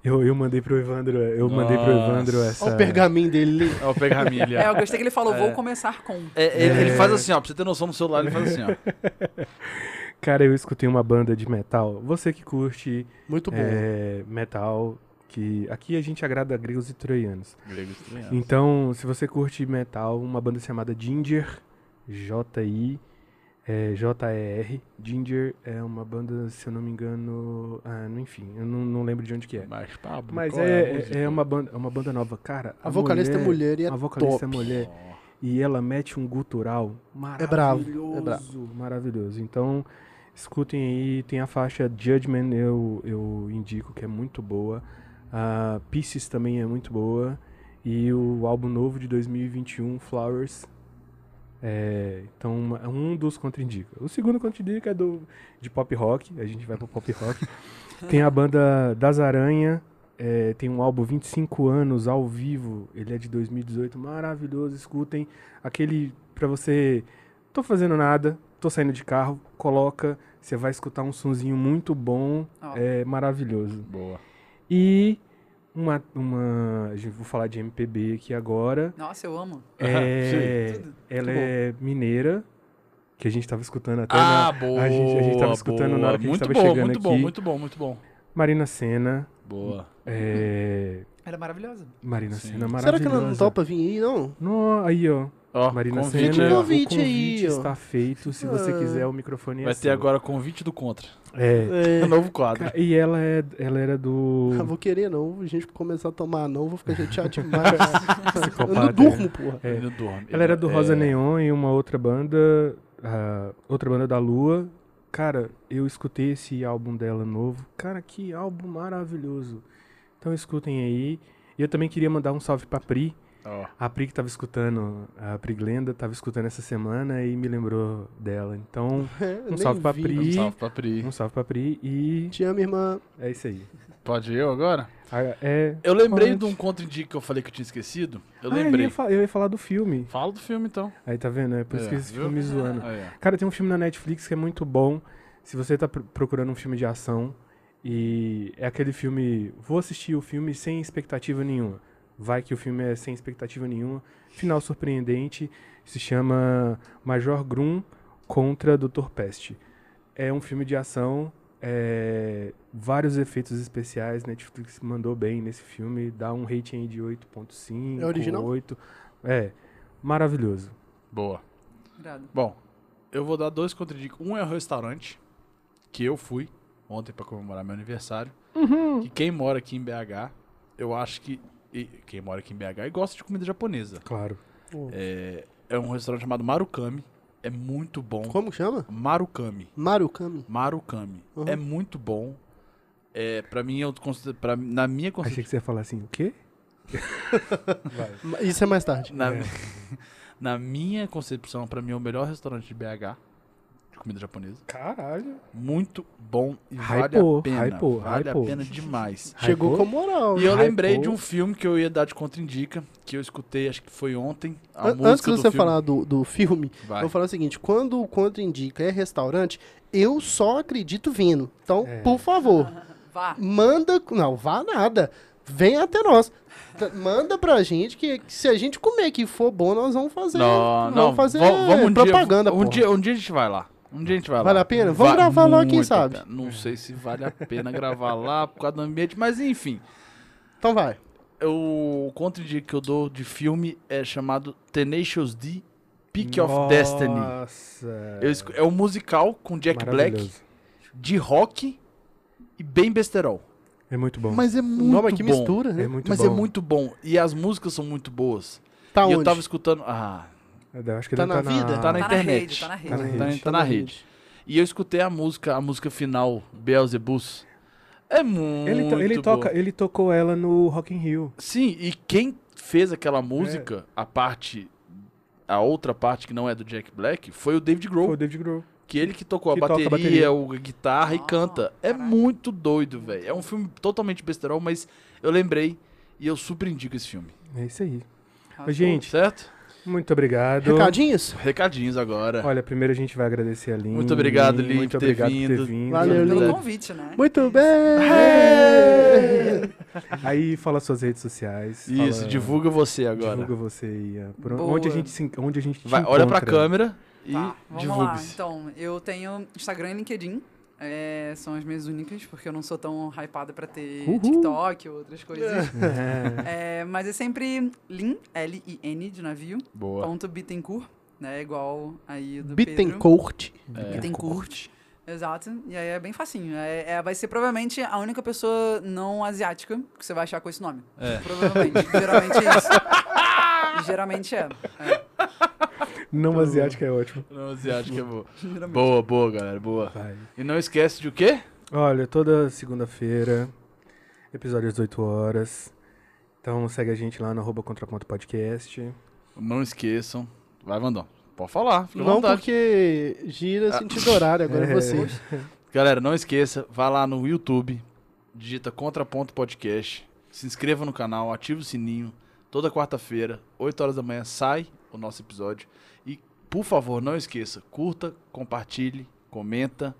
Eu, eu mandei pro Evandro, eu mandei pro. Evandro essa. Olha o pergaminho dele ali. Ó, o pergaminho ali, ó. É, eu gostei que ele falou, É. vou começar com. É, ele, ele É. faz assim, ó, pra você ter noção no celular, ele faz assim, ó. Cara, eu escutei uma banda de metal. Você que curte Muito bom. é, metal, que aqui a gente agrada gregos e troianos. Grego estranhado. Então, se você curte metal, uma banda chamada Ginger, J-I, é, J-E-R. Ginger é uma banda, se eu não me engano, ah, não- enfim, eu não, não lembro de onde que é. Mas, Pablo, Mas é, a é, é uma banda, é uma banda nova, cara. A vocalista é mulher e é a vocalista top. é mulher e ela mete um gutural É bravo, maravilhoso, é bravo. maravilhoso. Então, escutem aí, tem a faixa Judgment, eu, eu indico que é muito boa. A Pieces também é muito boa. E o álbum novo de 2021, Flowers. É, então, um dos contraindica. O segundo contraindica é do, de pop rock, a gente vai pro pop rock. tem a banda Das Aranha, é, tem um álbum 25 anos ao vivo, ele é de 2018, maravilhoso, escutem. Aquele pra você, tô fazendo nada, tô saindo de carro, coloca, você vai escutar um sonzinho muito bom, Ó. é maravilhoso. Boa. E uma, uma, a gente vou falar de MPB aqui agora. Nossa, eu amo. É, Tudo. ela Muito bom. é mineira, que a gente tava escutando até Ah, na, boa. a gente, a gente tava escutando na hora que a gente muito tava bom, chegando muito aqui. bom, muito bom, muito bom. Marina Senna, Boa. é, Ela é maravilhosa. Marina Sim. Senna maravilhosa. Será que ela não topa vir aí, não? No, aí, ó. Ó, Marina convite Senna, aí, ó. Convite o aí, convite ó. está feito. Se você Ah. quiser, o microfone é Vai ter seu. agora convite do Contra. É. É novo quadro. E ela, é, ela era do... Ah, vou querer não, a gente começar a tomar não, vou ficar chateado demais. eu não durmo, porra. É. Não dorme. Ela era do É, Rosa Neon e uma outra banda, a outra banda da Lua. Cara, eu escutei esse álbum dela novo. Cara, que álbum maravilhoso. Então escutem aí. E eu também queria mandar um salve pra Pri. Ó, A Pri que tava escutando, a Pri Glenda tava escutando essa semana e me lembrou dela. Então, É, Um salve pra vi. Pri. um salve pra Pri. um salve pra Pri e Te amo, irmã. é isso aí. Pode eu agora? Ah, É, Eu lembrei Pode. de um contraindico que eu falei que eu tinha esquecido. Eu Ah, lembrei. ia fa- eu ia falar do filme. Fala do filme, então. Aí tá vendo? É por isso É, que esse viu? filme me zoando. Ó. Cara, tem um filme na Netflix que é muito bom. Se você tá pr- procurando um filme de ação e é aquele filme, vou assistir o filme sem expectativa nenhuma. Vai que o filme é sem expectativa nenhuma. Final surpreendente. Se chama Major Grum contra Dr. Peste. É um filme de ação, é, vários efeitos especiais. Netflix mandou bem nesse filme. Dá um rating de 8.5. É original? 8. É. maravilhoso. Boa. Irado. Bom, eu vou dar dois contradicos. Um é o restaurante, que eu fui ontem pra comemorar meu aniversário. Que quem mora aqui em BH, eu acho que. E quem mora aqui em BH e gosta de comida japonesa. Claro. É, é um restaurante chamado Marukami. É muito bom. Como chama? Marukami. Marukami. Marukami. Uhum. É muito bom. É, pra mim, eu considero, pra, na minha Achei concepção. que você ia falar assim, o quê? Vai. Isso é mais tarde. Na, É. na minha concepção, pra mim, é o melhor restaurante de BH de comida japonesa. Caralho. Muito bom e vale a pena. hypou, vale hypou. a pena demais. Chegou com moral. E eu Hypou. lembrei de um filme que eu ia dar de contraindica, que eu escutei, acho que foi ontem. A An- música Antes de do você filme. falar do, do filme, Vai. eu vou falar o seguinte: quando o contraindica é restaurante, eu só acredito vindo. Então, É. por favor, Vá. manda. Não, vá nada. Vem até nós. Manda pra gente que, que se a gente comer que for bom, nós vamos fazer. Não, vamos não, fazer vamos, vamos um propaganda, dia, um porra. dia, um dia a gente vai lá. Um dia a gente vai lá. Vale a pena? Vamos gravar lá, quem sabe? pena. Não sei se vale a pena gravar lá por causa do ambiente, mas enfim. Então vai. O contraindica que eu dou de filme é chamado Tenacious D, Peak of Destiny. Nossa. É um musical com Jack Black, de rock e bem besterol. É muito bom. Mas é O muito nome aqui bom. mistura, né? é muito Mas bom. é muito bom. E as músicas são muito boas. Tá e onde? eu tava escutando. Ah, acho que Tá na vida? tá na Tá na internet. rede, tá na rede. Tá na Tá, rede. tá na rede. E eu escutei a música, a música final, Beelzebus. É muito Ele, to- ele, boa. toca, ele tocou ela no Rock in Rio. Sim, e quem fez aquela música, a parte a outra parte que não é do Jack Black, foi o David Grohl, Foi o David Grohl. que ele que tocou que a, toca a bateria, bateria. o a guitarra e Ah, canta. É caraca. muito doido, velho. É um filme totalmente besterol, mas eu lembrei e eu super indico esse filme. É isso aí. Arrasou. Gente, Certo? Muito obrigado. Recadinhos? Recadinhos agora. Olha, primeiro a gente vai agradecer a Lin. Muito obrigado, Lin, Muito por ter obrigado por vindo. ter vindo. Valeu, Pelo Lin. convite, né? Muito bem! Aí fala suas redes sociais. Isso, fala- divulga você agora. Divulga você e a- por Boa. onde a gente se, onde a gente te Vai, olha pra encontra. câmera e Tá, vamos lá. divulgue-se. Então, eu tenho Instagram e LinkedIn. É, são as minhas únicas, porque eu não sou tão hypada pra ter Uhul. TikTok ou outras coisas. É. É, mas é sempre Lin, L-I-N de navio, Boa. ponto Bittencourt, né? Igual aí do Pedro. Bittencourt. É. Bittencourt. Exato. E aí é bem facinho. É, é- vai ser provavelmente a única pessoa não asiática que você vai achar com esse nome. É. Provavelmente. Geralmente é isso. Geralmente é. é. Não asiático é ótimo. Não, que é boa. Boa, boa, galera, boa. Vai. E não esquece de o quê? Olha, toda segunda-feira, episódio às 8 horas. Então segue a gente lá no arroba contraponto podcast. Não esqueçam. Vai, Vandão. Pode falar, fica Não vontade. porque gira sentido horário, agora é É. você. Galera, não esqueça, vá lá no YouTube, digita Contraponto Podcast, se inscreva no canal, ative o sininho. Toda quarta-feira, 8 horas da manhã, sai o nosso episódio. Por favor, não esqueça, curta, compartilhe, comenta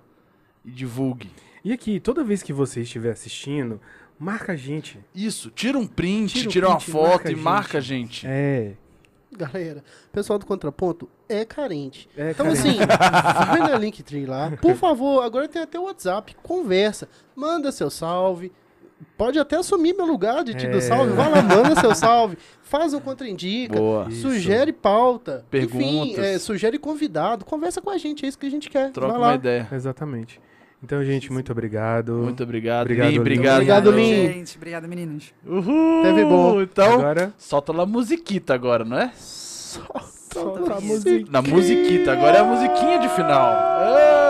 e divulgue. E aqui, toda vez que você estiver assistindo, marca a gente. Isso, tira um print, Tira tira, um uma print, foto marca e gente. marca a gente. É. Galera, o pessoal do Contraponto é carente. é Então, cara, assim, vai na Linktree lá. Por favor, agora tem até o WhatsApp. Conversa. Manda seu salve. Pode até assumir meu lugar de te É. dar salve. Vai lá, manda seu salve. Faz um contraindica. Boa. Isso. Sugere pauta. Enfim, Perguntas. é, sugere convidado. Conversa com a gente. É isso que a gente quer. Troca vai uma lá. ideia. Exatamente. Então, gente, muito obrigado. Muito obrigado. Obrigado, Lin, obrigado. Obrigado. Lin. gente. Obrigada, meninos. Uhul. Teve bom. Então, Agora, solta lá a musiquita agora, não é? Solta Solta a a musiquinha. Na musiquita. Agora é a musiquinha de final. Ah!